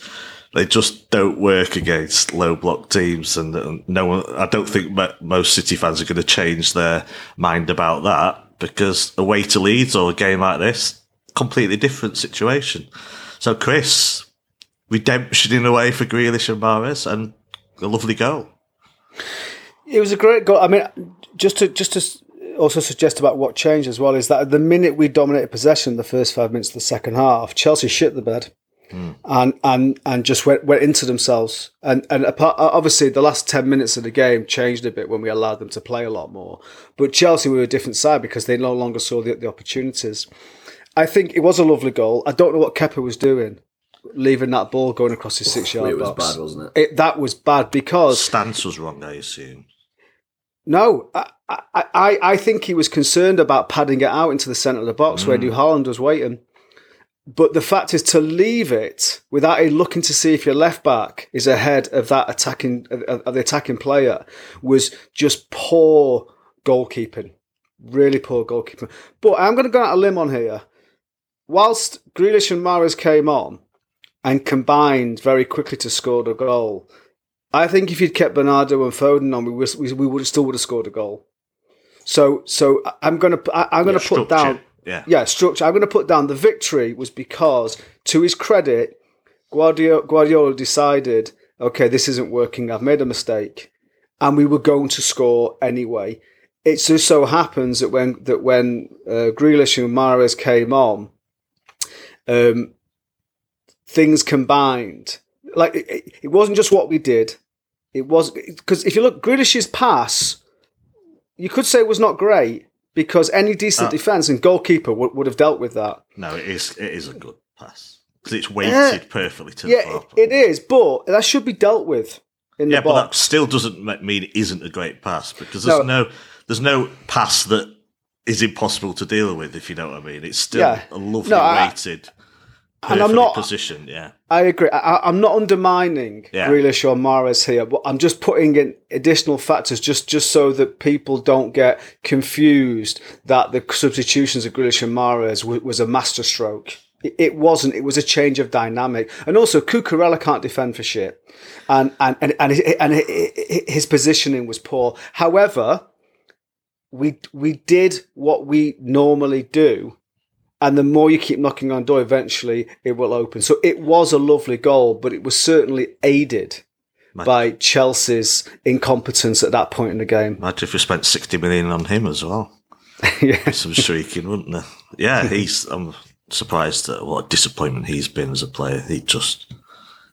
Speaker 1: they just don't work against low block teams, and, and no one. I don't think most City fans are going to change their mind about that because away to Leeds or a game like this, completely different situation. So, Chris, redemption in a way for Grealish and Mahrez, and a lovely goal.
Speaker 2: It was a great goal. I mean, just to just to also suggest about what changed as well is that the minute we dominated possession, the first five minutes of the second half, Chelsea shit the bed. Mm. And and and just went went into themselves and and apart, uh, obviously the last ten minutes of the game changed a bit when we allowed them to play a lot more. But Chelsea were a different side because they no longer saw the, the opportunities. I think it was a lovely goal. I don't know what Kepa was doing, leaving that ball going across his six yard box.
Speaker 3: It was
Speaker 2: box.
Speaker 3: bad, wasn't it?
Speaker 2: It, that was bad because
Speaker 1: Stance was wrong, I assume.
Speaker 2: no, I, I, I, I think he was concerned about padding it out into the centre of the box where mm. New Holland was waiting. But the fact is to leave it without a looking to see if your left back is ahead of that attacking of, the attacking player was just poor goalkeeping, really poor goalkeeping. But I'm going to go out a limb on here. Whilst Grealish and Mahrez came on and combined very quickly to score the goal, I think if you'd kept Bernardo and Foden on, we was, we, we would still would have scored a goal. So so I'm gonna I- I'm gonna
Speaker 1: Yeah,
Speaker 2: put down
Speaker 1: Yeah.
Speaker 2: yeah structure. I'm gonna put down the victory was because to his credit, Guardiola, Guardiola decided okay this isn't working. I've made a mistake, and we were going to score anyway. It just so happens that when that when uh, Grealish and Mahrez came on, um, things combined. Like it, it- wasn't just what we did. It was because if you look Grealish's pass, you could say it was not great because any decent
Speaker 1: Uh,
Speaker 2: defense and goalkeeper would, would have dealt with that.
Speaker 1: No, it is. It is a good pass because it's weighted
Speaker 2: Yeah.
Speaker 1: perfectly to the
Speaker 2: Yeah,
Speaker 1: far
Speaker 2: it, it is, but that should be dealt with in
Speaker 1: Yeah,
Speaker 2: the
Speaker 1: but that still doesn't mean it isn't a great pass because there's
Speaker 2: No.
Speaker 1: no, there's no pass that is impossible to deal with. If you know what I mean, it's still
Speaker 2: Yeah.
Speaker 1: a lovely
Speaker 2: No, I-
Speaker 1: weighted,
Speaker 2: And I'm not-
Speaker 1: positioned. Yeah,
Speaker 2: I agree. I, I'm not undermining
Speaker 1: Yeah.
Speaker 2: Grealish or Mahrez here, but I'm just putting in additional factors just, just so that people don't get confused that the substitutions of Grealish and Mahrez was, was a masterstroke. It, it wasn't. It was a change of dynamic, and also Cucurella can't defend for shit, and and and and, his- and his positioning was poor. However, we we did what we normally do, and the more you keep knocking on door, eventually it will open. So it was a lovely goal, but it was certainly aided by Chelsea's incompetence at that point in the game.
Speaker 1: Imagine if we spent 60 million on him as well.
Speaker 2: yeah.
Speaker 1: Some shrieking, wouldn't there? Yeah, he's. I'm surprised at what a disappointment he's been as a player. He just.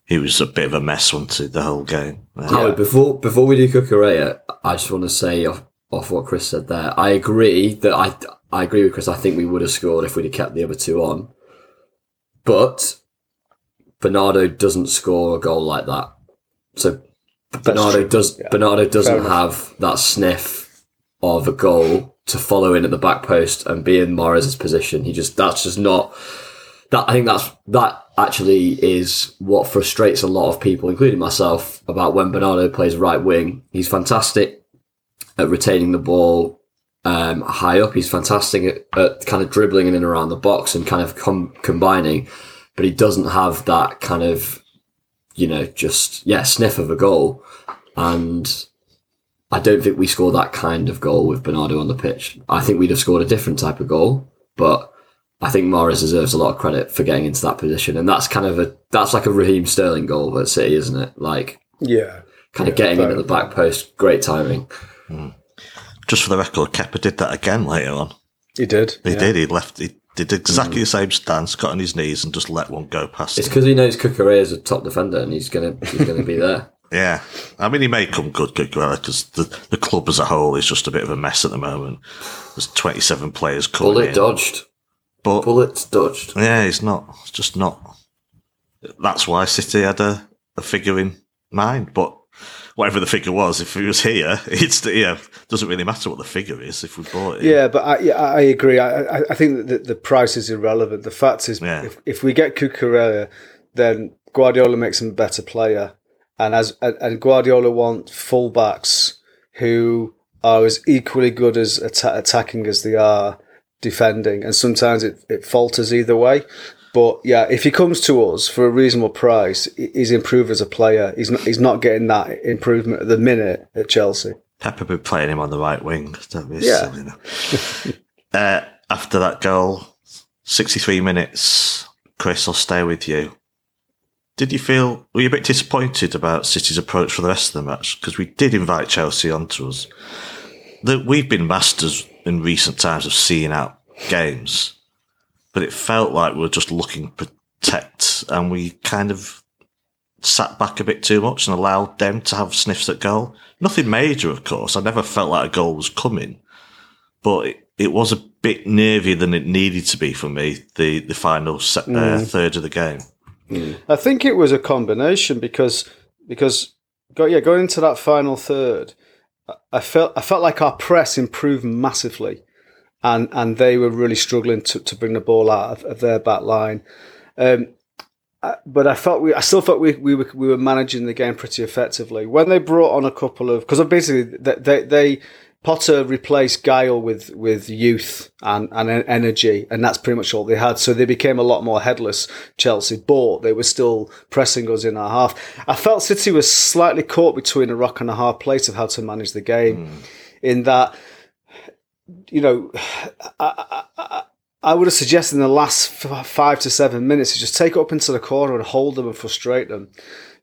Speaker 1: He was a bit of a mess, wasn't he, the whole game? Uh,
Speaker 3: Howard, before before we do Cucurella, I just want to say off, what Chris said there. I agree that I I agree with Chris. I think we would have scored if we'd have kept the other two on, but Bernardo doesn't score a goal like that. So Bernardo
Speaker 2: true.
Speaker 3: does
Speaker 2: Yeah.
Speaker 3: Bernardo doesn't have that sniff of a goal to follow in at the back post and be in Mahrez's position. He just that's just not that I think that's that actually is what frustrates a lot of people, including myself, about when Bernardo plays right wing. He's fantastic at retaining the ball um, high up. He's fantastic at, at kind of dribbling in and around the box and kind of com- combining, but he doesn't have that kind of you know just yeah sniff of a goal. And I don't think we scored that kind of goal with Bernardo on the pitch. I think we'd have scored a different type of goal, but I think Mahrez deserves a lot of credit for getting into that position, and that's kind of a that's like a Raheem Sterling goal at City, isn't it? Like
Speaker 2: Yeah.
Speaker 3: kind of getting in at the back post, great timing.
Speaker 1: Just for the record, Kepa did that again later on.
Speaker 2: He did.
Speaker 1: He
Speaker 2: yeah.
Speaker 1: did. He left. He did exactly the hmm. same stance, got on his knees, and just let one go past
Speaker 3: It's because he knows Cucurella is a top defender, and he's gonna he's gonna be there.
Speaker 1: Yeah, I mean, he may come good, good because the the club as a whole is just a bit of a mess at the moment. There's 27 players coming
Speaker 3: Bullet
Speaker 1: in,
Speaker 3: dodged,
Speaker 1: but
Speaker 3: bullets dodged.
Speaker 1: yeah, it's not. It's just not. That's why City had a, a figure in mind, but. Whatever the figure was, if he was here, it's yeah. Doesn't really matter what the figure is if we bought it.
Speaker 2: Yeah, but I, yeah, I agree. I, I, think that the, price is irrelevant. The fact is,
Speaker 1: Yeah.
Speaker 2: if, if we get Cucurella, then Guardiola makes him a better player, and as and, Guardiola wants fullbacks who are as equally good as atta- attacking as they are defending, and sometimes it, it falters either way. But yeah, if he comes to us for a reasonable price, he's improved as a player. He's not, he's not getting that improvement at the minute at Chelsea.
Speaker 1: Pepper be playing him on the right wing. Don't be
Speaker 2: Yeah.
Speaker 1: silly uh, after that goal, 63 minutes, Chris, I'll stay with you. Did you feel, were you a bit disappointed about City's approach for the rest of the match? Because we did invite Chelsea onto us. The, we've been masters in recent times of seeing out games, but it felt like we were just looking to protect and we kind of sat back a bit too much and allowed them to have sniffs at goal. Nothing major, of course. I never felt like a goal was coming, but it, it was a bit nervier than it needed to be for me. The the final se- uh, third of the game.
Speaker 2: I think it was a combination because because go, yeah going into that final third, I- I felt I felt like our press improved massively, and and they were really struggling to, to bring the ball out of, of their back line. Um, but I felt we, I still felt we, we were we were managing the game pretty effectively when they brought on a couple of because basically they, they they Potter replaced Guile with with youth and and energy, and that's pretty much all they had. So they became a lot more headless. Chelsea, but they were still pressing us in our half. I felt City was slightly caught between a rock and a hard place of how to manage the game, in that you know. I, I, I would have suggested in the last five to seven minutes to just take it up into the corner and hold them and frustrate them.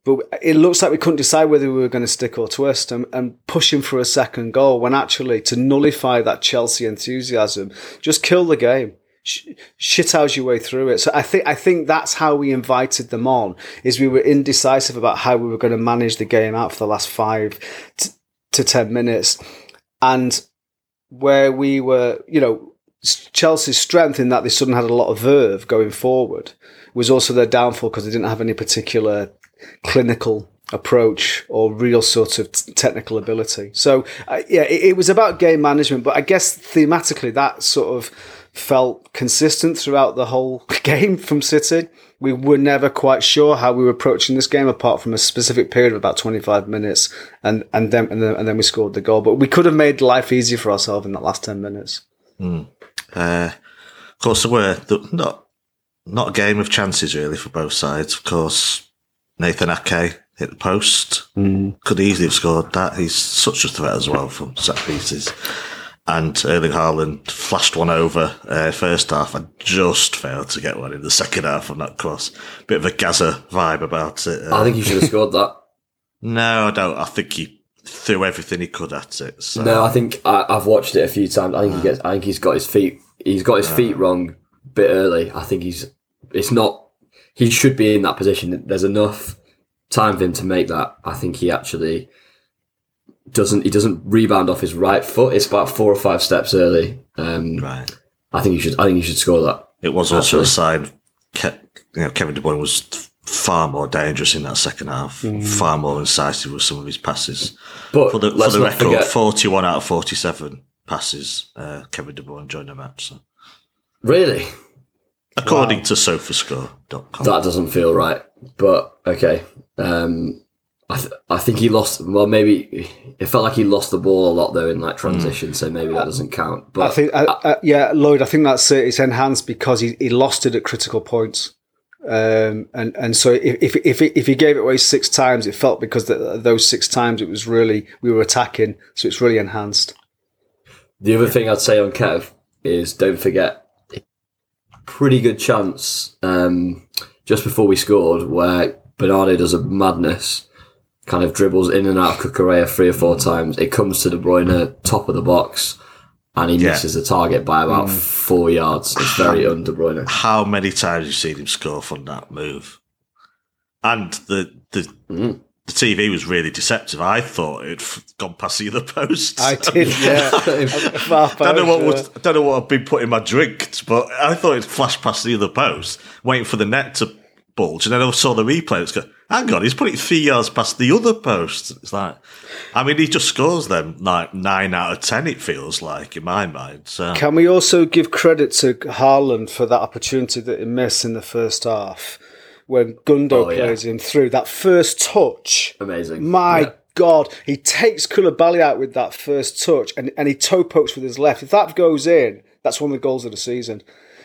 Speaker 2: But it looks like we couldn't decide whether we were going to stick or twist and, and push him for a second goal when actually to nullify that Chelsea enthusiasm, just kill the game. Shit out your way through it. So I think I think that's how we invited them on. Is we were indecisive about how we were going to manage the game out for the last five to ten minutes, and where we were, you know, Chelsea's strength in that they suddenly had a lot of verve going forward was also their downfall because they didn't have any particular clinical approach or real sort of t- technical ability. So uh, yeah, it, it was about game management, but I guess thematically that sort of felt consistent throughout the whole game from City. We were never quite sure how we were approaching this game, apart from a specific period of about 25 minutes, and and then and then, and then we scored the goal. But we could have made life easier for ourselves in that last 10 minutes.
Speaker 1: Uh, of course, there were the, not not a game of chances really for both sides. Of course, Nathan Ake hit the post. Could easily have scored that. He's such a threat as well from set pieces. And Erling Haaland flashed one over uh, first half and just failed to get one in the second half on that cross. Bit of a Gazza vibe about it. Uh,
Speaker 3: I think he should have scored that.
Speaker 1: no, I don't. I think he threw everything he could at it. So.
Speaker 3: No, I think I, I've watched it a few times. I think he gets. I think he's got his feet. He's got his feet wrong a bit early. I think he's. It's not. He should be in that position. There's enough time for him to make that. I think he actually doesn't. He doesn't rebound off his right foot. It's about four or five steps early. Um,
Speaker 1: Right.
Speaker 3: I think you should. I think you should score that.
Speaker 1: It was also
Speaker 3: Actually.
Speaker 1: a sign. Ke- you know, Kevin De Bruyne was far more dangerous in that second half. Far more incisive with some of his passes.
Speaker 3: But
Speaker 1: For the, for the record,
Speaker 3: forget.
Speaker 1: forty-one out of forty-seven passes. Uh, Kevin De Bruyne joined the match. So.
Speaker 3: really,
Speaker 1: According to SofaScore.com.
Speaker 3: that doesn't feel right. But okay. Um, I, th- I think he lost. Well, maybe it felt like he lost the ball a lot though in like transition. So maybe that doesn't count. But
Speaker 2: I think, uh, uh, yeah, Lloyd. I think that's it. It's enhanced because he, he lost it at critical points, um, and and so if if if, if he gave it away six times, it felt because the, those six times it was really we were attacking, so it's really enhanced.
Speaker 3: The other thing I'd say on Kev is don't forget, pretty good chance um, just before we scored where Bernardo does a madness, kind of dribbles in and out of Cucurella three or four times. It comes to De Bruyne, top of the box, and he
Speaker 1: Yeah.
Speaker 3: misses the target by about four yards. It's very un De Bruyne.
Speaker 1: How many times have you seen him score from that move? And the the
Speaker 3: Mm.
Speaker 1: the TV was really deceptive. I thought it'd f- gone past the other post.
Speaker 2: I did, yeah. Far
Speaker 1: I don't know what
Speaker 2: post,
Speaker 1: was, I don't know what I've been putting my drink, but I thought it flashed past the other post, waiting for the net to bulge, and then I saw the replay. It's go, hang on, he's put it three yards past the other post. It's like, I mean, he just scores them like nine out of ten. It feels like in my mind. So
Speaker 2: Can we also give credit to Haaland for that opportunity that he missed in the first half when Gundo
Speaker 3: Oh, yeah.
Speaker 2: plays him through that first touch?
Speaker 3: Amazing.
Speaker 2: My
Speaker 3: Yeah.
Speaker 2: God, he takes Koulibaly out with that first touch and, and he toe pokes with his left. If that goes in, that's one of the goals of the season.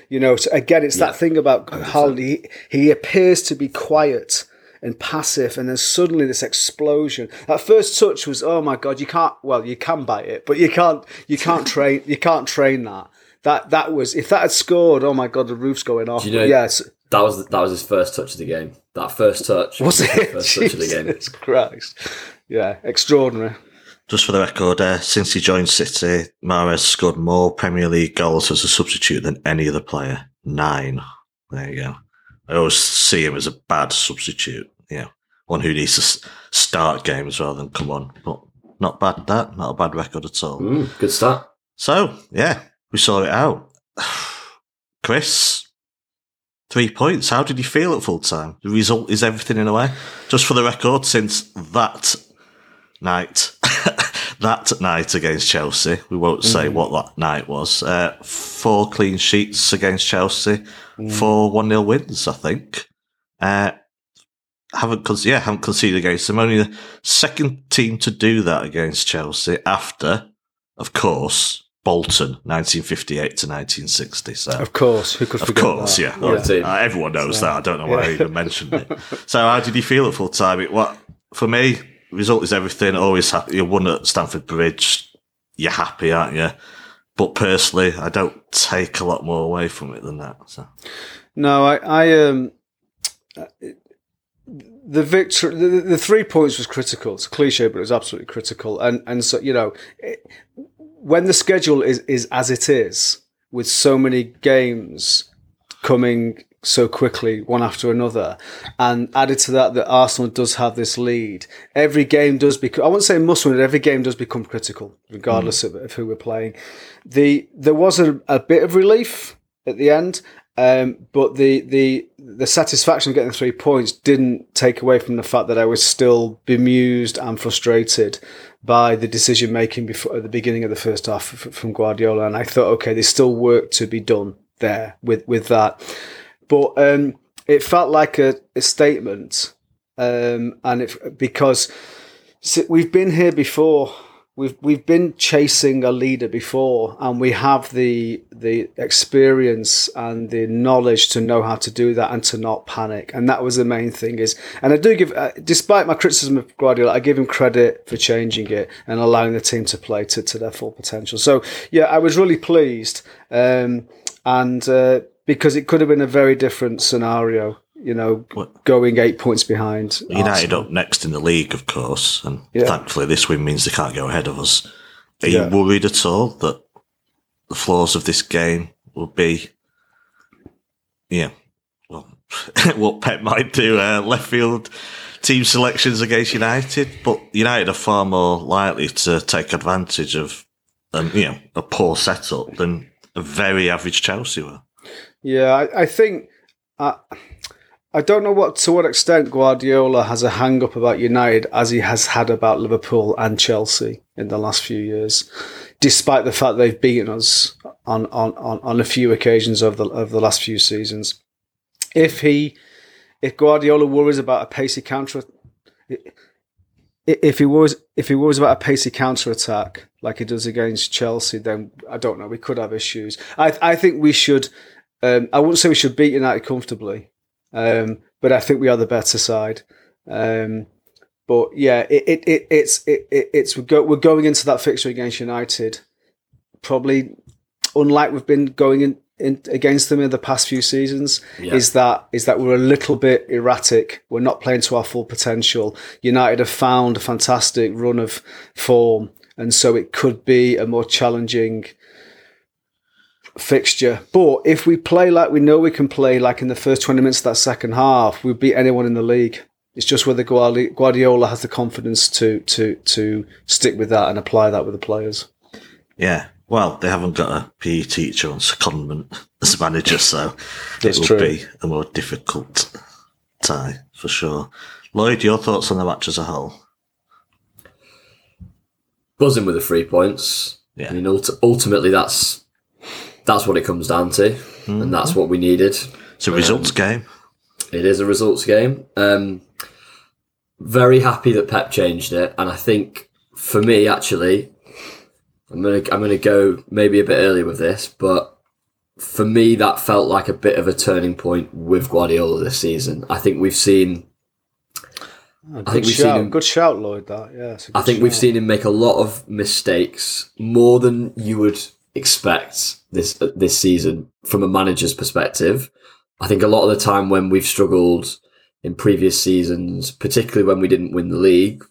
Speaker 2: You know, so again, it's that thing about Haaland. He, he appears to be quiet and passive, and then suddenly this explosion. That first touch was, oh my God, you can't. Well, you can bite it, but you can't. You can't train. You can't train that. That that was if that had scored. Oh my God, the roof's going off.
Speaker 3: you know-
Speaker 2: yes,
Speaker 3: That was that was his first touch of the game. That first touch
Speaker 2: was
Speaker 3: his
Speaker 2: it?
Speaker 3: First touch of the game.
Speaker 2: Jesus Christ! Yeah, extraordinary.
Speaker 1: just for the record, uh, since he joined City, Mahrez scored more Premier League goals as a substitute than any other player. Nine. There you go. I always see him as a bad substitute. You know, one who needs to start games rather than come on. But not bad. That not a bad record at all.
Speaker 3: Mm, good start.
Speaker 1: So yeah, we saw it out. Chris, three points. How did you feel at full time? The result is everything in a way. Just for the record, since that night, that night against Chelsea, we won't say what that night was. Uh, four clean sheets against Chelsea, four one 0 wins, I think. Uh, haven't con- yeah haven't conceded against them. Only the second team to do that against Chelsea after, of course, Bolton, 1958 to 1960. So
Speaker 2: Of course, who could
Speaker 1: of
Speaker 2: forget
Speaker 1: course,
Speaker 2: that?
Speaker 1: yeah.
Speaker 3: Yeah.
Speaker 1: Uh, everyone knows that. I don't know why I even mentioned it. So, how did you feel at full time? It, what for me, result is everything. Always happy. You won at Stamford Bridge. You're happy, aren't you? But personally, I don't take a lot more away from it than that. So,
Speaker 2: No, I, I um, the victory, the, the three points was critical. It's a cliche, but it was absolutely critical. And and so you know, it, when the schedule is is as it is, with so many games coming so quickly one after another, and added to that that Arsenal does have this lead. Every game does become. I won't say must win. but Every game does become critical, regardless of, of who we're playing. The there was a, a bit of relief at the end. Um, but the, the the satisfaction of getting three points didn't take away from the fact that I was still bemused and frustrated by the decision making before at the beginning of the first half from Guardiola, and I thought, okay, there's still work to be done there with with that. But um, it felt like a, a statement, um, and it, because we've been here before we've we've been chasing a leader before, and we have the the experience and the knowledge to know how to do that and to not panic. And that was the main thing. Is and I do give, uh, despite my criticism of Guardiola, I give him credit for changing it and allowing the team to play to, to their full potential. So yeah, I was really pleased, um, and uh, because it could have been a very different scenario you know, what? going eight points behind.
Speaker 1: United Arsenal. up next in the league, of course, and yeah. thankfully this win means they can't go ahead of us. Are yeah. you worried at all that the flaws of this game will be, yeah, well, what Pep might do, uh, left field team selections against United, but United are far more likely to take advantage of, um, you know, a poor setup than a very average Chelsea were.
Speaker 2: Yeah, I, I think. Uh, I don't know what to what extent Guardiola has a hang up about United as he has had about Liverpool and Chelsea in the last few years, despite the fact they've beaten us on, on, on, on a few occasions over the over the last few seasons. If he if Guardiola worries about a pacey counter if he worries if he worries about a pacey counter attack like he does against Chelsea, then I don't know. We could have issues. I I think we should. Um, I wouldn't say we should beat United comfortably, um, but I think we are the better side. Um, but yeah, it, it, it it's it, it's we're, go, we're going into that fixture against United, probably unlike we've been going in, in against them in the past few seasons. Yeah. Is that is that we're a little bit erratic. We're not playing to our full potential. United have found a fantastic run of form, and so it could be a more challenging fixture. But if we play like we know we can play, like in the first 20 minutes of that second half, we beat anyone in the league. It's just whether Guardiola has the confidence to to to stick with that and apply that with the players.
Speaker 1: Yeah, well, they haven't got a PE teacher on secondment as manager, so
Speaker 2: it
Speaker 1: will
Speaker 2: true.
Speaker 1: be a more difficult tie for sure. Lloyd, your thoughts on the match as a whole?
Speaker 3: Buzzing with the three points. Yeah. I mean, ultimately, that's that's what it comes down to, mm-hmm. and that's what we needed.
Speaker 1: It's a results um, game.
Speaker 3: It is a results game. Um, very happy that Pep changed it, and I think for me, actually, I'm gonna I'm gonna go maybe a bit earlier with this, but for me, that felt like a bit of a turning point with Guardiola this season. I think we've seen.
Speaker 2: I think we've shout. seen him. Good shout, Lloyd. That yeah.
Speaker 3: I think
Speaker 2: shout.
Speaker 3: we've seen him make a lot of mistakes, more than you would expect this this season from a manager's perspective. I think a lot of the time when we've struggled in previous seasons, particularly when we didn't win the league,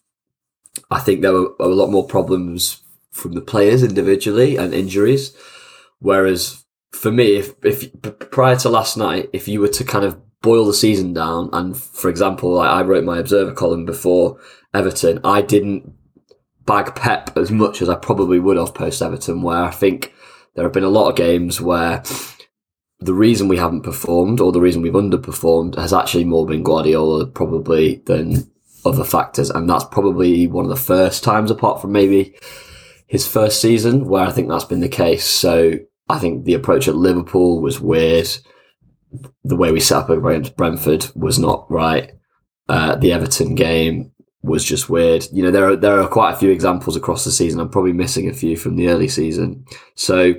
Speaker 3: I think there were a lot more problems from the players individually and injuries. Whereas for me, if, if prior to last night, if you were to kind of boil the season down, and for example, like I wrote my Observer column before Everton, I didn't bag Pep as much as I probably would have post Everton, where I think there have been a lot of games where the reason we haven't performed or the reason we've underperformed has actually more been Guardiola probably than other factors. And that's probably one of the first times apart from maybe his first season where I think that's been the case. So I think the approach at Liverpool was weird. The way we set up against Brentford was not right. Uh, the Everton game was just weird. You know, there are there are quite a few examples across the season. I'm probably missing a few from the early season. So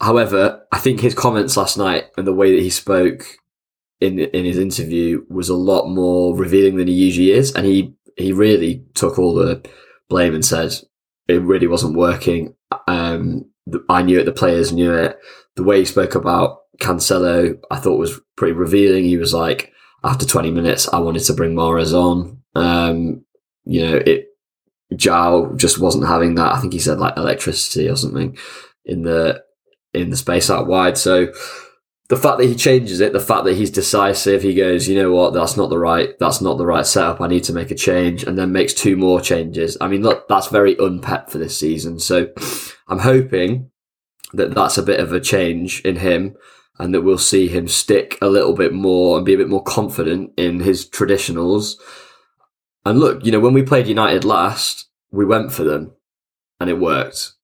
Speaker 3: However, I think his comments last night and the way that he spoke in in his interview was a lot more revealing than he usually is, and he he really took all the blame and said it really wasn't working. Um, I knew it, the players knew it. The way he spoke about Cancelo, I thought was pretty revealing. He was like, after 20 minutes, I wanted to bring Mahrez on. Um, you know, it João just wasn't having that. I think he said like electricity or something in the in the space out wide. So the fact that he changes it, the fact that he's decisive, he goes, you know what, that's not the right, that's not the right setup. I need to make a change, and then makes two more changes. I mean, look, that's very unpep for this season. So I'm hoping that that's a bit of a change in him, and that we'll see him stick a little bit more and be a bit more confident in his traditionals. And look, you know, when we played United last, we went for them, and it worked.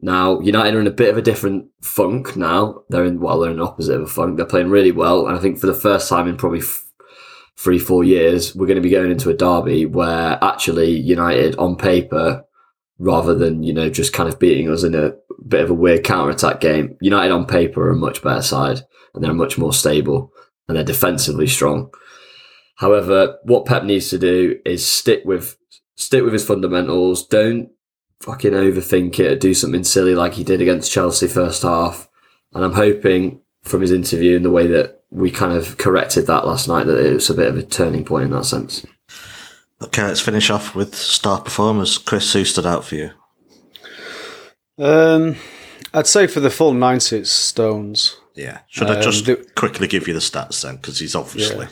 Speaker 3: Now, United are in a bit of a different funk now. They're in, well, they're in the opposite of a funk. They're playing really well. And I think for the first time in probably f- three, four years, we're going to be going into a derby where actually United on paper rather than, you know, just kind of beating us in a bit of a weird counter attack game. United on paper are a much better side and they're much more stable and they're defensively strong. However, what Pep needs to do is stick with stick with his fundamentals. Don't fucking overthink it or do something silly like he did against Chelsea first half. And I'm hoping from his interview and the way that we kind of corrected that last night that it was a bit of a turning point in that sense.
Speaker 1: Okay, let's finish off with star performers. Chris, who stood out for you?
Speaker 2: Um, I'd say for the full 90, it's Stones.
Speaker 1: Yeah. Should I just
Speaker 2: Um, the-
Speaker 1: quickly give you the stats then? Because he's obviously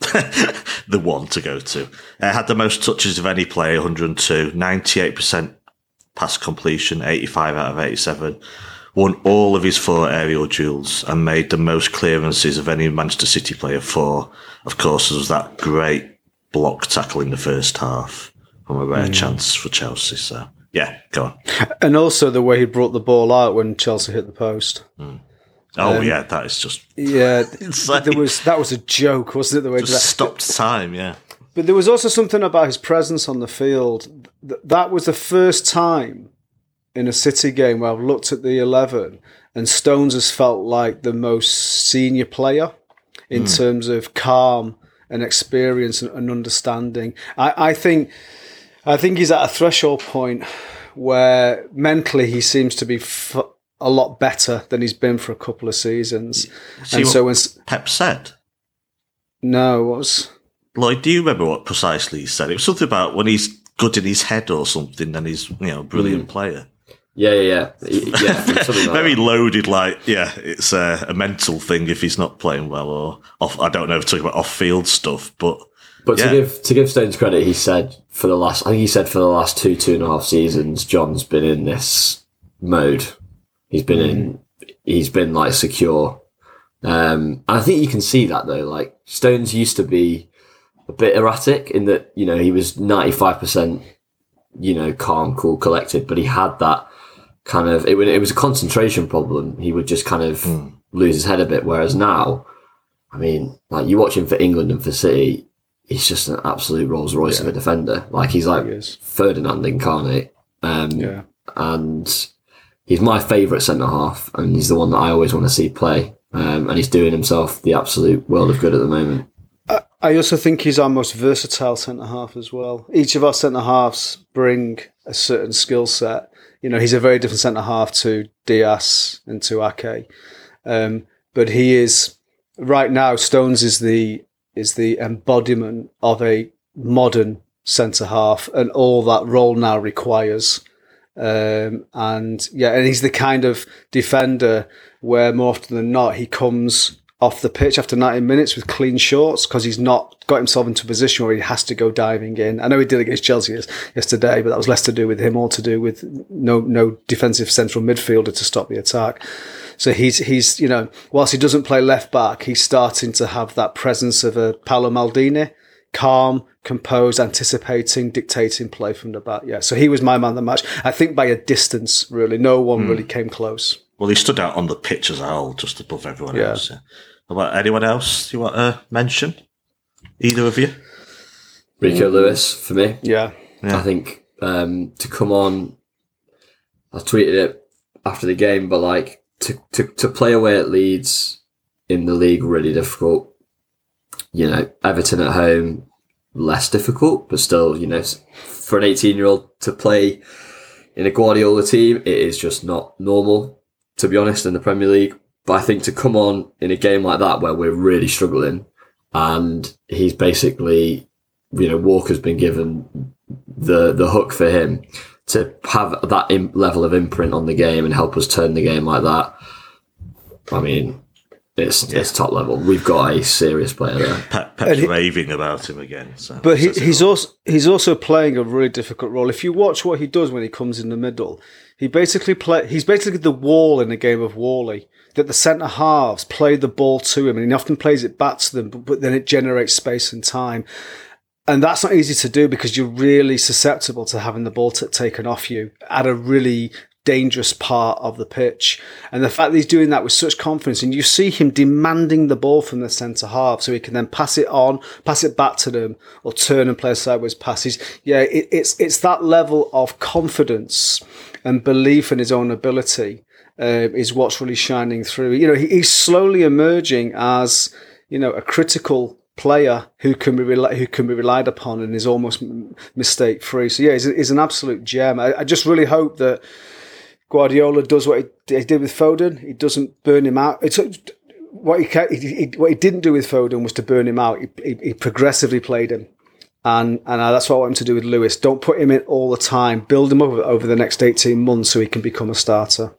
Speaker 1: the one to go to. Uh, had the most touches of any player, 102, 98% pass completion, 85 out of 87. Won all of his four aerial duels and made the most clearances of any Manchester City player. for, of course, there was that great block tackle in the first half from a rare mm. chance for Chelsea. So, yeah, go on.
Speaker 2: And also the way he brought the ball out when Chelsea hit the post. Mm.
Speaker 1: Oh, um, yeah, that is just,
Speaker 2: Yeah, there was that was a joke, wasn't it? The way
Speaker 1: just
Speaker 2: that?
Speaker 1: stopped time, yeah.
Speaker 2: But there was also something about his presence on the field. Th- That was the first time in a City game where I've looked at the 11 and Stones has felt like the most senior player in hmm. terms of calm and experience and, and understanding. I, I think I think he's at a threshold point where mentally he seems to be f- a lot better than he's been for a couple of seasons.
Speaker 1: See
Speaker 2: and so when
Speaker 1: Pep said?
Speaker 2: no, what was
Speaker 1: Lloyd, do you remember what precisely he said? It was something about when he's good in his head or something, then he's you know a brilliant
Speaker 2: Hmm.
Speaker 1: player.
Speaker 3: Yeah, yeah, yeah. yeah like
Speaker 1: Very
Speaker 3: that.
Speaker 1: loaded, like yeah, it's a, a mental thing if he's not playing well or off. I don't know if talking about off-field stuff, but
Speaker 3: But
Speaker 1: Yeah.
Speaker 3: to give to give Stones credit, he said for the last I think he said for the last two two and a half seasons, John's been in this mode. He's been in he's been like secure. Um and I think you can see that though. Like Stones used to be a bit erratic in that, you know, he was ninety five percent, you know, calm, cool, collected, but he had that kind of it, it was a concentration problem. He would just kind of lose his head a bit. Whereas now, I mean, like you watch him for England and for City, he's just an absolute Rolls Royce of a defender. Like he's like
Speaker 2: He.
Speaker 3: Ferdinand incarnate. Um,
Speaker 2: yeah.
Speaker 3: and he's my favourite centre half, and he's the one that I always want to see play. Um, and he's doing himself the absolute world of good at the moment.
Speaker 2: I also think he's our most versatile centre half as well. Each of our centre halves bring a certain skill set. You know, he's a very different centre half to Dias and to Ake, um, but he is right now. Stones is the is the embodiment of a modern centre half, and all that role now requires. Um, and yeah, and he's the kind of defender where more often than not he comes off the pitch after 90 minutes with clean shorts because he's not got himself into a position where he has to go diving in. I know he did against Chelsea yesterday, but that was less to do with him, more to do with no no defensive central midfielder to stop the attack. So he's he's you know whilst he doesn't play left back, he's starting to have that presence of a Paolo Maldini, calm, composed, anticipating, dictating play from the back. Yeah, so he was my man of the match. I think by a distance, really, no one hmm. really came close.
Speaker 1: Well, he stood out on the pitch as a whole, just above everyone
Speaker 2: Yeah.
Speaker 1: else. Yeah. About anyone else you want to mention? Either of you?
Speaker 3: Rico Lewis for me.
Speaker 2: Yeah,
Speaker 1: Yeah.
Speaker 3: I think um, to come on, I tweeted it after the game, but like to, to, to play away at Leeds in the league, really difficult. You know, Everton at home, less difficult, but still, you know, for an 18 year old to play in a Guardiola team, it is just not normal, to be honest, in the Premier League. But I think to come on in a game like that where we're really struggling and he's basically, you know, Walker's been given the the hook for him to have that level of imprint on the game and help us turn the game like that. I mean, it's it's top level. We've got a serious player there.
Speaker 1: Pep, Pep's raving about him again. So
Speaker 2: But he,
Speaker 1: says it
Speaker 2: he's
Speaker 1: all.
Speaker 2: also he's also playing a really difficult role. If you watch what he does when he comes in the middle, he basically play he's basically the wall in a game of Wally. That the centre halves play the ball to him, and he often plays it back to them, but, but then it generates space and time. And that's not easy to do because you're really susceptible to having the ball t- taken off you at a really dangerous part of the pitch. And the fact that he's doing that with such confidence, and you see him demanding the ball from the centre half so he can then pass it on, pass it back to them, or turn and play a sideways passes. Yeah, it, it's it's that level of confidence and belief in his own ability uh, is what's really shining through. You know, he, he's slowly emerging as you know a critical player who can be rel- who can be relied upon and is almost mistake free. So yeah, he's, he's an absolute gem. I, I, just really hope that Guardiola does what he, he, did with Foden. He doesn't burn him out. It's what he, he, what he didn't do with Foden was to burn him out. He, progressively played him. And, and that's what I want him to do with Lewis. Don't put him in all the time. Build him up over the next 18 months so he can become a starter.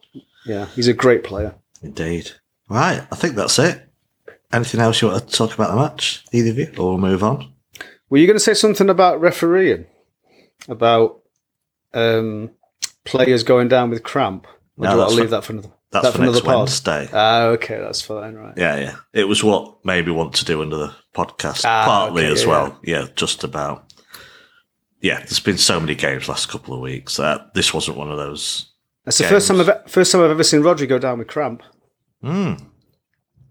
Speaker 2: Yeah, he's a great player.
Speaker 1: Indeed. Right, I think that's it. Anything else you want to talk about the match, either of you, or we'll move on?
Speaker 2: Were you going to say something about refereeing? About um, players going down with cramp? Or
Speaker 1: no,
Speaker 2: do you want to leave
Speaker 1: for,
Speaker 2: that for another?
Speaker 1: That's
Speaker 2: that
Speaker 1: for, for next pod? Wednesday.
Speaker 2: Ah, okay, that's fine, right?
Speaker 1: Yeah, yeah. It was what made me want to do another podcast, ah, partly okay, as yeah, well. Yeah. yeah, just about. Yeah, there's been so many games last couple of weeks that this wasn't one of those.
Speaker 2: That's games. the first time I've first time I've ever seen Rodri go down with cramp.
Speaker 1: Hmm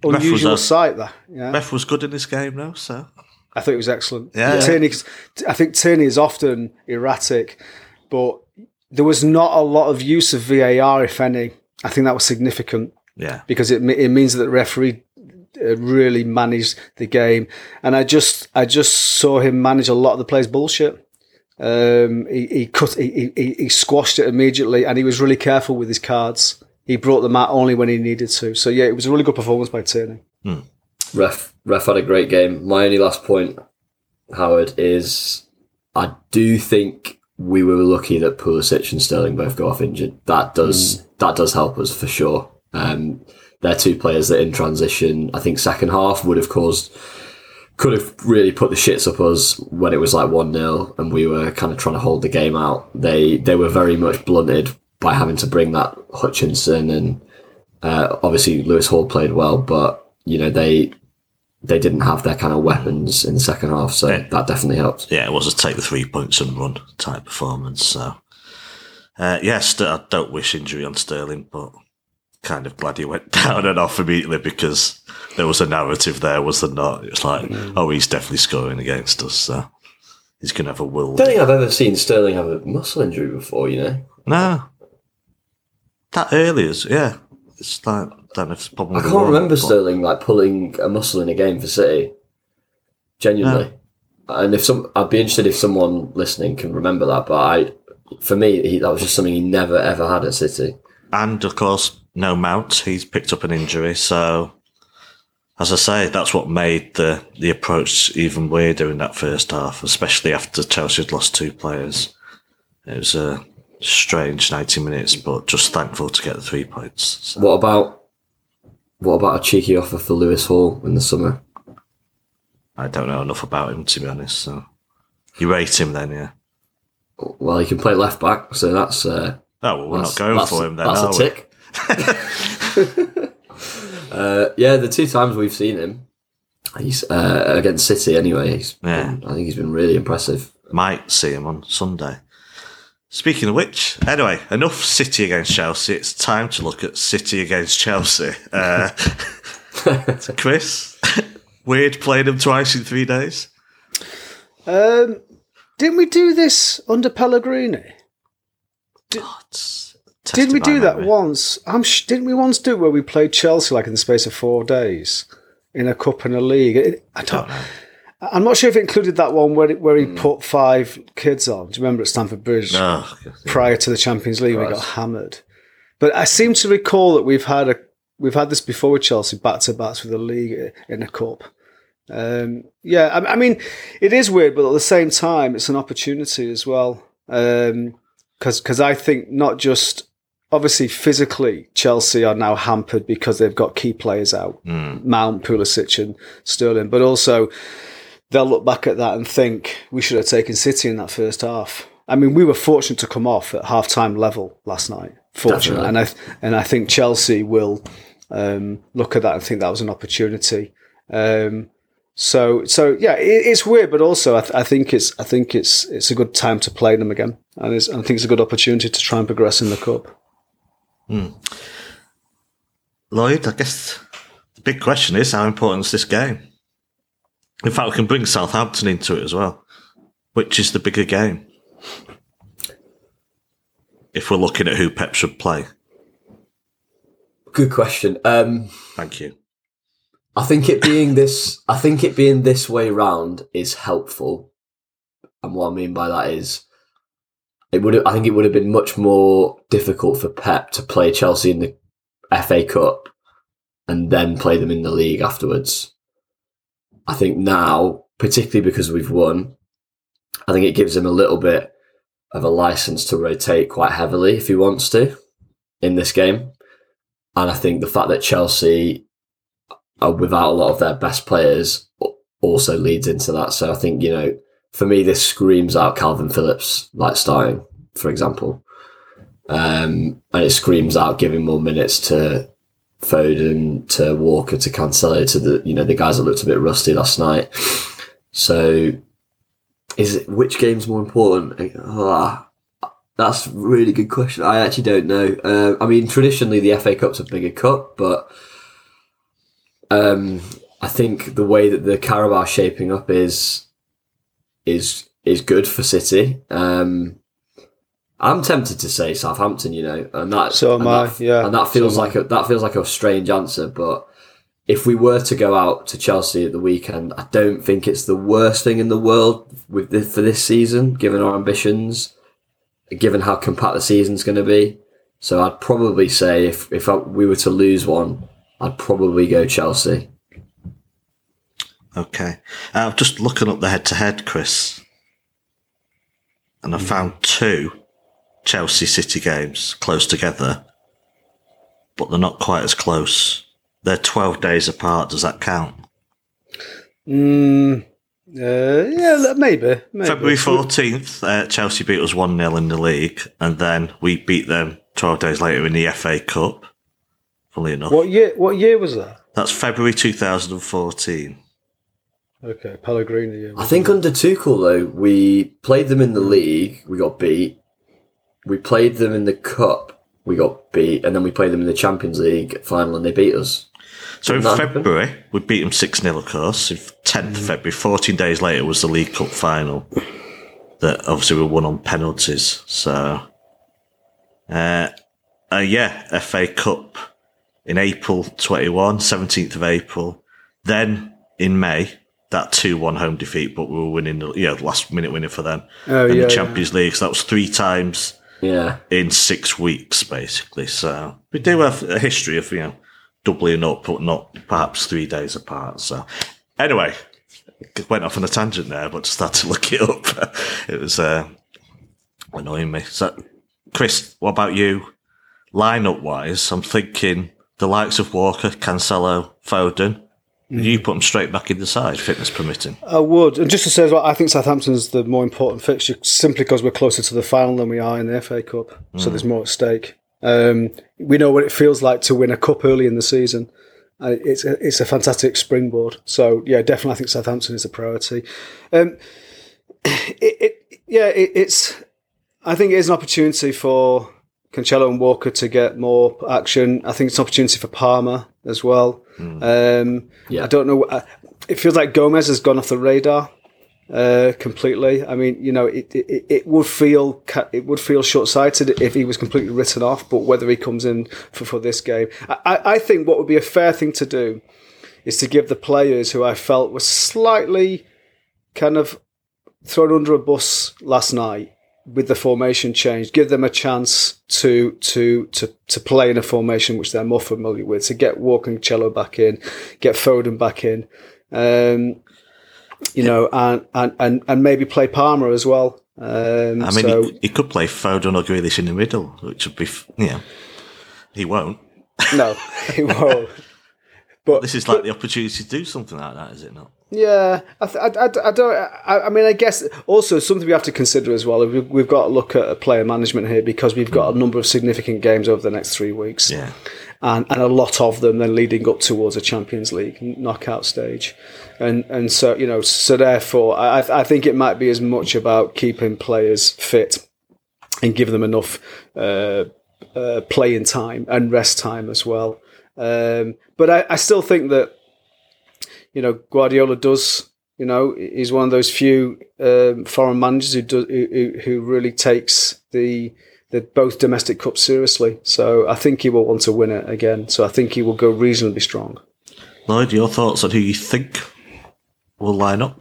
Speaker 2: unusual a, sight there. Yeah.
Speaker 1: Ref was good in this game, though. So
Speaker 2: I thought it was excellent.
Speaker 1: Yeah, yeah.
Speaker 2: Tierney, I think Tierney is often erratic, but there was not a lot of use of VAR, if any. I think that was significant.
Speaker 1: Yeah,
Speaker 2: because it it means that the referee uh, really managed the game, and I just I just saw him manage a lot of the players' bullshit. Um, he, he cut he, he, he squashed it immediately, and he was really careful with his cards he brought them out only when he needed to. So yeah, it was a really good performance by Tierney.
Speaker 1: Hmm.
Speaker 3: Ref, ref had a great game. My only last point, Howard, is I do think we were lucky that Pulisic and Sterling both go off injured. That does mm. that does help us for sure. Um, they're two players that in transition, I think second half would have caused could have really put the shits up us when it was like one 0 and we were kind of trying to hold the game out. They they were very much blunted by having to bring that Hutchinson and uh, obviously Lewis Hall played well, but you know they they didn't have their kind of weapons in the second half, so yeah. that definitely helped.
Speaker 1: Yeah, it was a take the three points and run type performance. So uh, yes, I don't wish injury on Sterling, but kind of glad he went down and off immediately because there was a narrative there, was there not? It's like, mm. oh, he's definitely scoring against us, so he's going to have a will.
Speaker 3: I don't think I've ever seen Sterling have a muscle injury before, you know?
Speaker 1: No, that early is yeah. It's like don't know if it's probably.
Speaker 3: I can't remember but... Sterling like pulling a muscle in a game for City. Genuinely, and if some, I'd be interested if someone listening can remember that. But I, for me, he, that was just something he never ever had at City.
Speaker 1: And of course, no Mount. He's picked up an injury, so as I say, that's what made the the approach even weirder in that first half, especially after Chelsea had lost two players. It was a strange 90 minutes, but just thankful to get the three points.
Speaker 3: So. What about what about a cheeky offer for Lewis Hall in the summer?
Speaker 1: I don't know enough about him to be honest. So you rate him then, yeah?
Speaker 3: Well, he can play left back, so that's. Uh,
Speaker 1: oh well, we're not going for him then.
Speaker 3: That's a tick. uh, yeah, the two times we've seen him, he's uh, against City anyway. yeah. Been, I think he's been really impressive.
Speaker 1: Might see him on Sunday. Speaking of which, anyway, enough City against Chelsea. It's time to look at City against Chelsea. Uh, Chris, weird playing them twice in three days.
Speaker 2: Um, didn't we do this under Pellegrini? Did, did we do that once? I'm sh- didn't we once do it where we played Chelsea like in the space of four days in a cup and a league? It, I don't. know. I'm not sure if it included that one where it, where he mm. put five kids on. Do you remember at Stamford Bridge
Speaker 1: oh,
Speaker 2: prior to the Champions League? We got hammered. But I seem to recall that we've had a we've had this before with Chelsea back to backs with the league in a cup. Um, yeah, I, I, mean, it is weird, but at the same time, it's an opportunity as well. Because um, because I think not just obviously physically Chelsea are now hampered because they've got key players out,
Speaker 1: mm.
Speaker 2: Mount, Pulisic, and Sterling, but also they'll look back at that and think we should have taken City in that first half. I mean, we were fortunate to come off at half time level last night. Fortunate, and I and I think Chelsea will um, look at that and think that was an opportunity. Um, so so yeah, it, it's weird, but also I, th- I, think it's I think it's it's a good time to play them again, and I think it's a good opportunity to try and progress in the cup.
Speaker 1: Lloyd, I guess the big question is how important is this game? In fact, we can bring Southampton into it as well. Which is the bigger game? If we're looking at who Pep should play.
Speaker 3: Good question. Um,
Speaker 1: Thank you.
Speaker 3: I think it being this, I think it being this way round is helpful. And what I mean by that is, it would. I think it would have been much more difficult for Pep to play Chelsea in the FA Cup and then play them in the league afterwards. I think now, particularly because we've won, I think it gives him a little bit of a license to rotate quite heavily if he wants to in this game. And I think the fact that Chelsea are without a lot of their best players also leads into that. So I think, you know, for me, this screams out Calvin Phillips, like starting, for example. Um, and it screams out giving more minutes to Foden, to Walker, to Cancelo, to the, you know, the guys that looked a bit rusty last night. So is it, which game's more important? Ah, that's a really good question. I actually don't know. Uh, I mean, traditionally the FA Cup's a bigger cup, but um, I think the way that the Carabao shaping up is is is good for City. Um, I'm tempted to say Southampton, you know, and that
Speaker 2: So am
Speaker 3: and
Speaker 2: I,
Speaker 3: that-
Speaker 2: yeah.
Speaker 3: and that feels
Speaker 2: am I.
Speaker 3: like a that feels like a strange answer, but if we were to go out to Chelsea at the weekend, I don't think it's the worst thing in the world with this, for this season, given our ambitions, given how compact the season's going to be. So I'd probably say if if I, we were to lose one, I'd probably go Chelsea.
Speaker 1: Okay. Uh, I'm just looking up the head to head, Chris. And I found two Chelsea City games close together, but they're not quite as close. They're 12 days apart. Does that count?
Speaker 2: Mm, uh, yeah, maybe. maybe.
Speaker 1: February 14th, uh, Chelsea beat us 1 0 in the league, and then we beat them 12 days later in the FA Cup. Funnily enough.
Speaker 2: What year? What year was that?
Speaker 1: That's February 2014.
Speaker 2: Okay, Pellegrini. Yeah.
Speaker 3: I think under Tuchel though, we played them in the league, we got beat. We played them in the cup, we got beat, and then we played them in the Champions League final, and they beat us.
Speaker 1: So in
Speaker 3: Didn't that happen?
Speaker 1: February, we beat them 6 0, of course. In 10th February, 14 days later, was the League Cup final. That obviously we won on penalties. So, uh, uh, yeah, FA Cup in April 21, 17th of April. Then in May, that 2 1 home defeat, but we were winning, the, yeah, last minute winner for them.
Speaker 2: Oh,
Speaker 1: and
Speaker 2: yeah,
Speaker 1: the
Speaker 2: yeah.
Speaker 1: Champions League. So that was three times
Speaker 3: Yeah,
Speaker 1: in six weeks, basically. So we do have a history of, you know, doubling up, but not perhaps three days apart. So anyway, went off on a tangent there, but just had to look it up. it was uh, annoying me. So, Chris, what about you? Lineup wise, I'm thinking the likes of Walker, Cancelo, Foden. You put them straight back in the side, fitness permitting.
Speaker 2: I would. And just to say as well, I think Southampton's the more important fixture simply because we're closer to the final than we are in the FA Cup. So there's more at stake. Um, we know what it feels like to win a cup early in the season. Uh, it's a, it's a fantastic springboard. So yeah, definitely, I think Southampton is a priority. Um, it, it yeah, it, it's. I think it is an opportunity for Cancelo and Walker to get more action. I think it's an opportunity for Palmer as well. Um,
Speaker 3: Yeah.
Speaker 2: I don't know. uh, It feels like Gomez has gone off the radar uh, completely. I mean, you know, it, it it would feel it would feel short sighted if he was completely written off. But whether he comes in for, for this game, I I think what would be a fair thing to do is to give the players who I felt were slightly kind of thrown under a bus last night with the formation change, give them a chance to to to to play in a formation which they're more familiar with. To get Walker and Cello back in, get Foden back in, um, you know, and, and and and maybe play Palmer as well. Um,
Speaker 1: I mean,
Speaker 2: so,
Speaker 1: he, he could play Foden or Grealish in the middle, which would be, f- you he won't.
Speaker 2: no, he won't. But
Speaker 1: This is like the opportunity to do something like that, is it not?
Speaker 2: Yeah, I, th- I, I, I don't. I, I mean, I guess also something we have to consider as well. We've, we've got to look at player management here because we've got a number of significant games over the next three weeks,
Speaker 1: Yeah.
Speaker 2: and and a lot of them then leading up towards a Champions League knockout stage, and and so you know, so therefore, I I think it might be as much about keeping players fit and give them enough. Uh, uh, playing time and rest time as well. Um, but I, I still think that you know Guardiola does. You know, he's one of those few um, foreign managers who, do, who who really takes the the both domestic cups seriously. So I think he will want to win it again. So I think he will go reasonably strong.
Speaker 1: Lloyd, your thoughts on who you think will line up?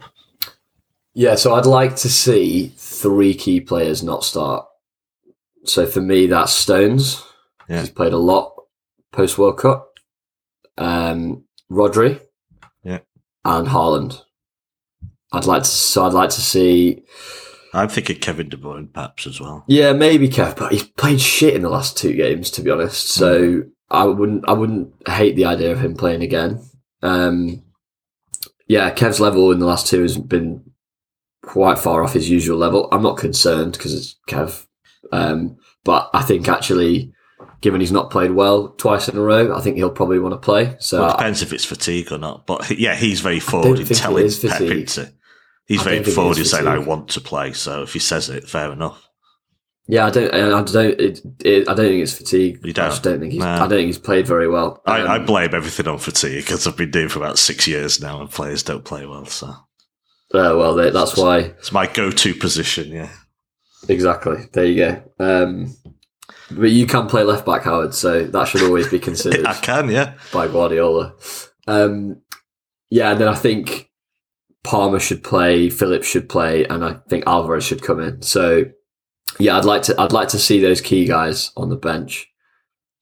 Speaker 3: Yeah, so I'd like to see three key players not start. So for me, that's Stones.
Speaker 1: Yeah.
Speaker 3: He's played a lot post World Cup. Um, Rodri. And Haaland. I'd like to. So I'd like to see.
Speaker 1: I'm thinking Kevin De Bruyne perhaps as well.
Speaker 3: Yeah, maybe Kev, but he's played shit in the last two games, to be honest. So I wouldn't. I wouldn't hate the idea of him playing again. Um, yeah, Kev's level in the last two has been quite far off his usual level. I'm not concerned because it's Kev, um, but I think actually, given he's not played well twice in a row, I think he'll probably want to play. So
Speaker 1: Well, it
Speaker 3: I-
Speaker 1: depends if it's fatigue or not. But yeah, he's very forward in telling Pep into. He's
Speaker 3: I
Speaker 1: very
Speaker 3: don't think it
Speaker 1: forward in saying, "I want to play." So if he says it, fair enough.
Speaker 3: yeah, I don't. I don't. It, it, I don't think it's fatigue.
Speaker 1: You
Speaker 3: I
Speaker 1: don't?
Speaker 3: just don't think he's.
Speaker 1: Nah.
Speaker 3: I don't think he's played very well.
Speaker 1: I, I
Speaker 3: Um,
Speaker 1: blame everything on fatigue because I've been doing for about six years now, and players don't play well. So
Speaker 3: uh, well, that's why.
Speaker 1: it's my go-to position. Yeah,
Speaker 3: Exactly. There you go. Um, but you can play left back, Howard, so that should always be considered
Speaker 1: I can. Yeah,
Speaker 3: by Guardiola. Um, yeah, and then I think Palmer should play, Phillips should play, and I think Alvarez should come in. So yeah, I'd like to I'd like to see those key guys on the bench.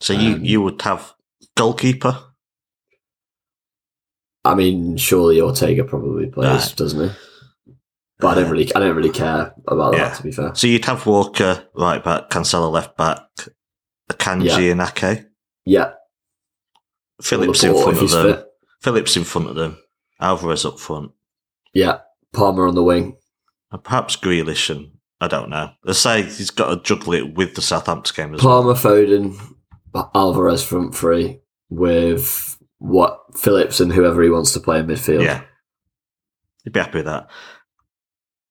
Speaker 1: so you
Speaker 3: Um,
Speaker 1: you would have goalkeeper.
Speaker 3: I mean, surely Ortega probably plays,
Speaker 1: Right.
Speaker 3: doesn't he? But I don't really I don't really care about
Speaker 1: Yeah.
Speaker 3: that to be fair.
Speaker 1: So you'd have Walker right back, Cancelo left back, Akanji
Speaker 3: Yeah.
Speaker 1: and Ake,
Speaker 3: Yeah.
Speaker 1: Phillips in front of them,
Speaker 3: fit.
Speaker 1: Phillips in front of them, Alvarez up front,
Speaker 3: Yeah. Palmer on the wing.
Speaker 1: and perhaps Grealish. And I don't know. They say he's got to juggle it with the Southampton game as well.
Speaker 3: Palmer, Foden, Alvarez front three with what Phillips and whoever he wants to play in midfield.
Speaker 1: Yeah, you'd be happy with that.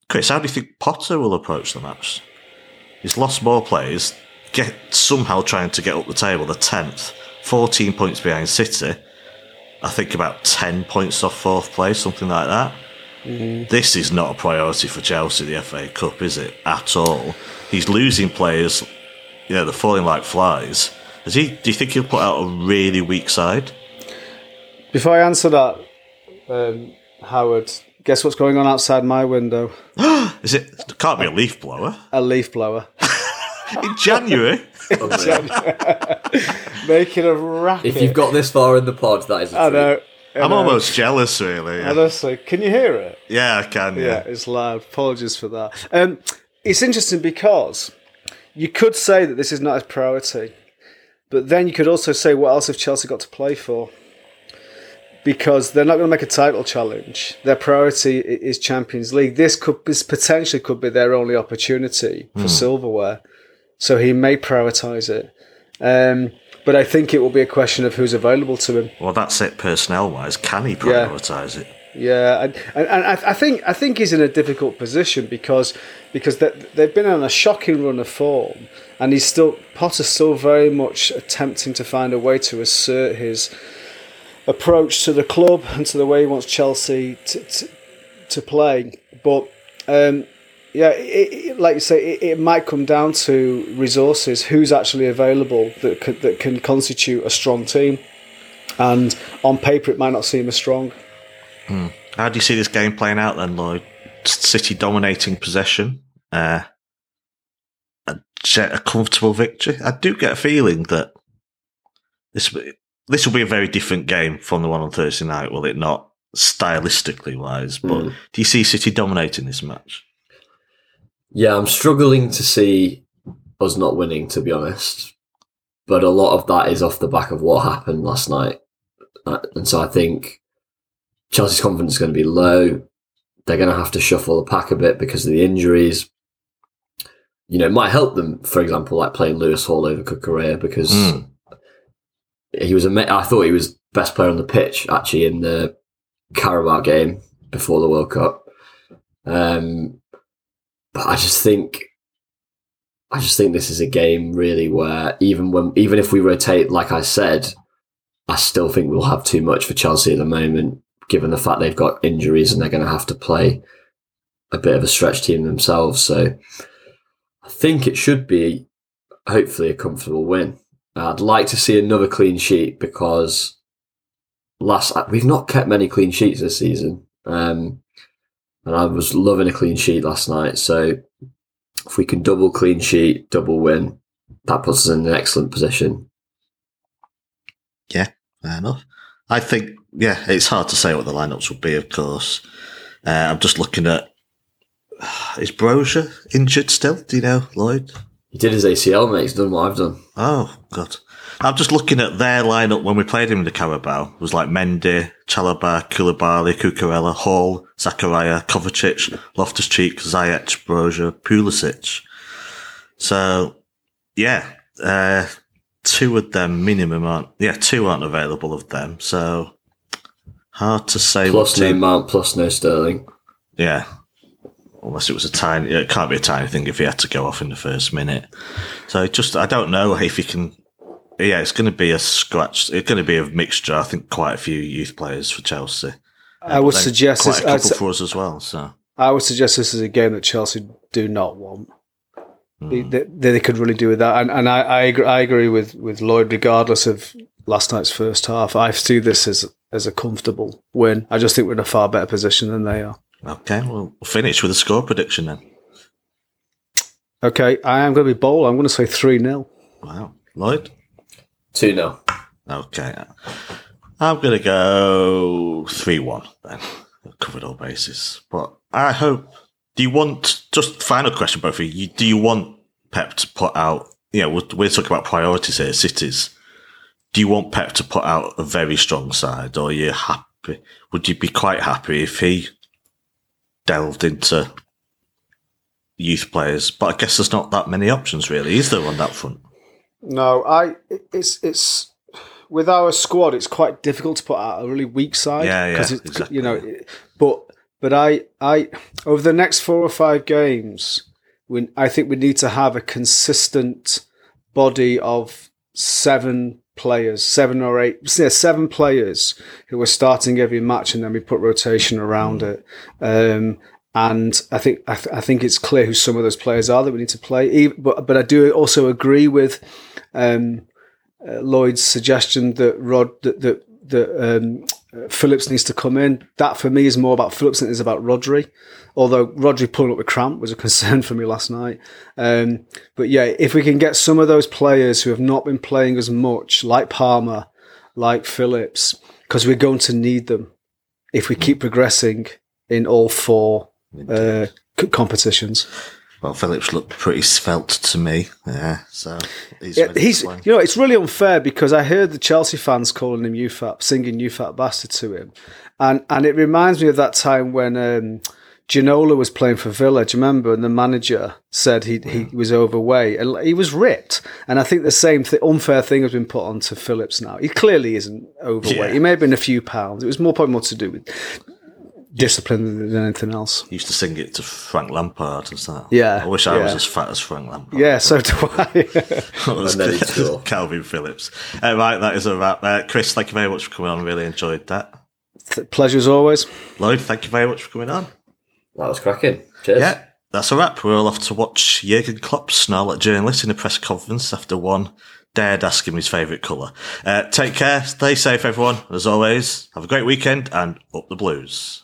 Speaker 1: Chris, how do you think Potter will approach the match? He's lost more players, get somehow trying to get up the table. The tenth, fourteen points behind City. I think about ten points off fourth place, something like that. This is not a priority for Chelsea, the FA Cup, is it at all? He's losing players. You know, they're falling like flies. Is he? Do you think he'll put out a really weak side?
Speaker 2: Before I answer that, um, Howard, guess what's going on outside my window?
Speaker 1: Is it? it can't be a leaf blower
Speaker 2: A leaf blower.
Speaker 1: in January.
Speaker 2: Making a racket.
Speaker 3: If you've got this far in the pod, that is a
Speaker 2: I
Speaker 3: treat.
Speaker 2: know. I
Speaker 1: I'm
Speaker 2: know.
Speaker 1: almost jealous, really. Yeah,
Speaker 2: Honestly, can you hear it?
Speaker 1: yeah I can.
Speaker 2: Yeah,
Speaker 1: Yeah.
Speaker 2: it's loud. Apologies for that. Um, it's interesting because you could say that this is not his priority, but then you could also say, what else have Chelsea got to play for? Because they're not going to make a title challenge. Their priority is Champions League. This could this potentially could be their only opportunity for silverware, so he may prioritise it. Um, but I think it will be a question of who's available to him.
Speaker 1: Well, that's it. Personnel-wise, can he prioritise it?
Speaker 2: Yeah, and, and, and I, I think I think he's in a difficult position because because they, they've been on a shocking run of form, and he's still Potter's still very much attempting to find a way to assert his approach to the club and to the way he wants Chelsea to to, to play. But um, yeah, it, it, like you say, it, it might come down to resources. Who's actually available that could, that can constitute a strong team, and on paper it might not seem as strong.
Speaker 1: How do you see this game playing out then, Lloyd? City dominating possession, uh, a, a comfortable victory. I do get a feeling that this this will be a very different game from the one on Thursday night, will it not? Stylistically wise, but
Speaker 3: Mm.
Speaker 1: do you see City dominating this match?
Speaker 3: Yeah, I'm struggling to see us not winning, to be honest. But a lot of that is off the back of what happened last night. Uh, And so I think Chelsea's confidence is going to be low. They're going to have to shuffle the pack a bit because of the injuries. You know, it might help them, for example, like playing Lewis Hall over Cucurella because
Speaker 1: Mm.
Speaker 3: He was, ama- I thought he was best player on the pitch actually in the Carabao game before the World Cup. Um, but I just think I just think this is a game really where even when even if we rotate, like I said, I still think we'll have too much for Chelsea at the moment, given the fact they've got injuries and they're going to have to play a bit of a stretch team themselves. So I think it should be hopefully a comfortable win. I'd like to see another clean sheet because last we've not kept many clean sheets this season, um, and I was loving a clean sheet last night. So if we can double clean sheet, double win, that puts us in an excellent position.
Speaker 1: Yeah, fair enough. I think, yeah, it's hard to say what the lineups will be, of course. Uh, I'm just looking at, is Broja injured still? Do you know, Lloyd?
Speaker 3: He did his ACL, mate. He's done what I've done.
Speaker 1: Oh, God. I'm just looking at their lineup when we played him in the Carabao. It was like Mendy, Chalobah, Koulibaly, Cucurella, Hall, Zakaria, Kovacic, Loftus-Cheek, Ziyech, Broja, Pulisic. So, yeah, uh, two of them minimum aren't, yeah, two aren't available of them. So, hard to say.
Speaker 3: Plus
Speaker 1: what
Speaker 3: no Mount, plus no Sterling.
Speaker 1: Yeah. Unless it was a tiny, it can't be a tiny thing if he had to go off in the first minute. So just, I don't know if he can. Yeah, it's going to be a scratch. It's going to be a mixture. I think quite a few youth players for Chelsea.
Speaker 2: I would suggest
Speaker 1: quite
Speaker 2: this,
Speaker 1: a
Speaker 2: I'd
Speaker 1: couple
Speaker 2: s-
Speaker 1: for us as well. So
Speaker 2: I would suggest this is a game that Chelsea do not want. They,
Speaker 1: Hmm.
Speaker 2: they, they could really do with that, and and I I agree, I agree with with Lloyd. Regardless of last night's first half, I see this as as a comfortable win. I just think we're in a far better position than they are.
Speaker 1: Okay, well, we'll finish with a score prediction then.
Speaker 2: Okay, I am going to be bold. I'm going to say three 0
Speaker 1: Wow, Lloyd.
Speaker 3: 2 0.
Speaker 1: Okay, I'm going to go three one then. Covered all bases, but I hope. Do you want just final question, both of you? Do you want Pep to put out? You know, we're, we're talking about priorities here, cities. Do you want Pep to put out a very strong side, or are you happy? Would you be quite happy if he delved into youth players? But I guess there's not that many options, really, is there on that front?
Speaker 2: No, I it's it's with our squad. It's quite difficult to put out a really weak side.
Speaker 1: Yeah, yeah,
Speaker 2: it's,
Speaker 1: exactly.
Speaker 2: You know, but but I I over the next four or five games, we I think we need to have a consistent body of seven players, seven or eight, yeah, seven players who are starting every match, and then we put rotation around it. Um, and I think I, th- I think it's clear who some of those players are that we need to play. Even, but but I do also agree with um, uh, Lloyd's suggestion that Rod that that, that um, Phillips needs to come in. That for me is more about Phillips than it is about Rodri. Although Rodri pulling up with cramp was a concern for me last night. Um, but yeah, if we can get some of those players who have not been playing as much, like Palmer, like Phillips, because we're going to need them if we keep progressing in all four uh, competitions.
Speaker 1: Well, Phillips looked pretty svelte to me. Yeah, so he's,
Speaker 2: Yeah, he's you know it's really unfair because I heard the Chelsea fans calling him UFAP, singing UFAP bastard to him, and and it reminds me of that time when um, Ginola was playing for Villa. Do you remember? And the manager said he he was overweight and he was ripped. And I think the same th- unfair thing has been put onto Phillips now. He clearly isn't overweight.
Speaker 1: Yeah.
Speaker 2: He may have been a few pounds. It was more probably more to do with discipline than anything else.
Speaker 1: He used to sing it to Frank Lampard and stuff.
Speaker 2: Yeah,
Speaker 1: I wish I was as fat as Frank Lampard.
Speaker 2: Yeah, so do I.
Speaker 1: That was
Speaker 3: And then
Speaker 1: good.
Speaker 3: he'd.
Speaker 1: Calvin Phillips. Uh, right, that is a wrap. Uh, Chris, thank you very much for coming on. Really enjoyed that.
Speaker 2: Pleasure as always.
Speaker 1: Lloyd, thank you very much for coming on.
Speaker 3: That was cracking. Cheers.
Speaker 1: Yeah, that's a wrap. We're all off to watch Jurgen Klopp snarl at journalists in a press conference after one dared ask him his favourite colour. Uh, take care, stay safe, everyone. As always, have a great weekend and up the blues.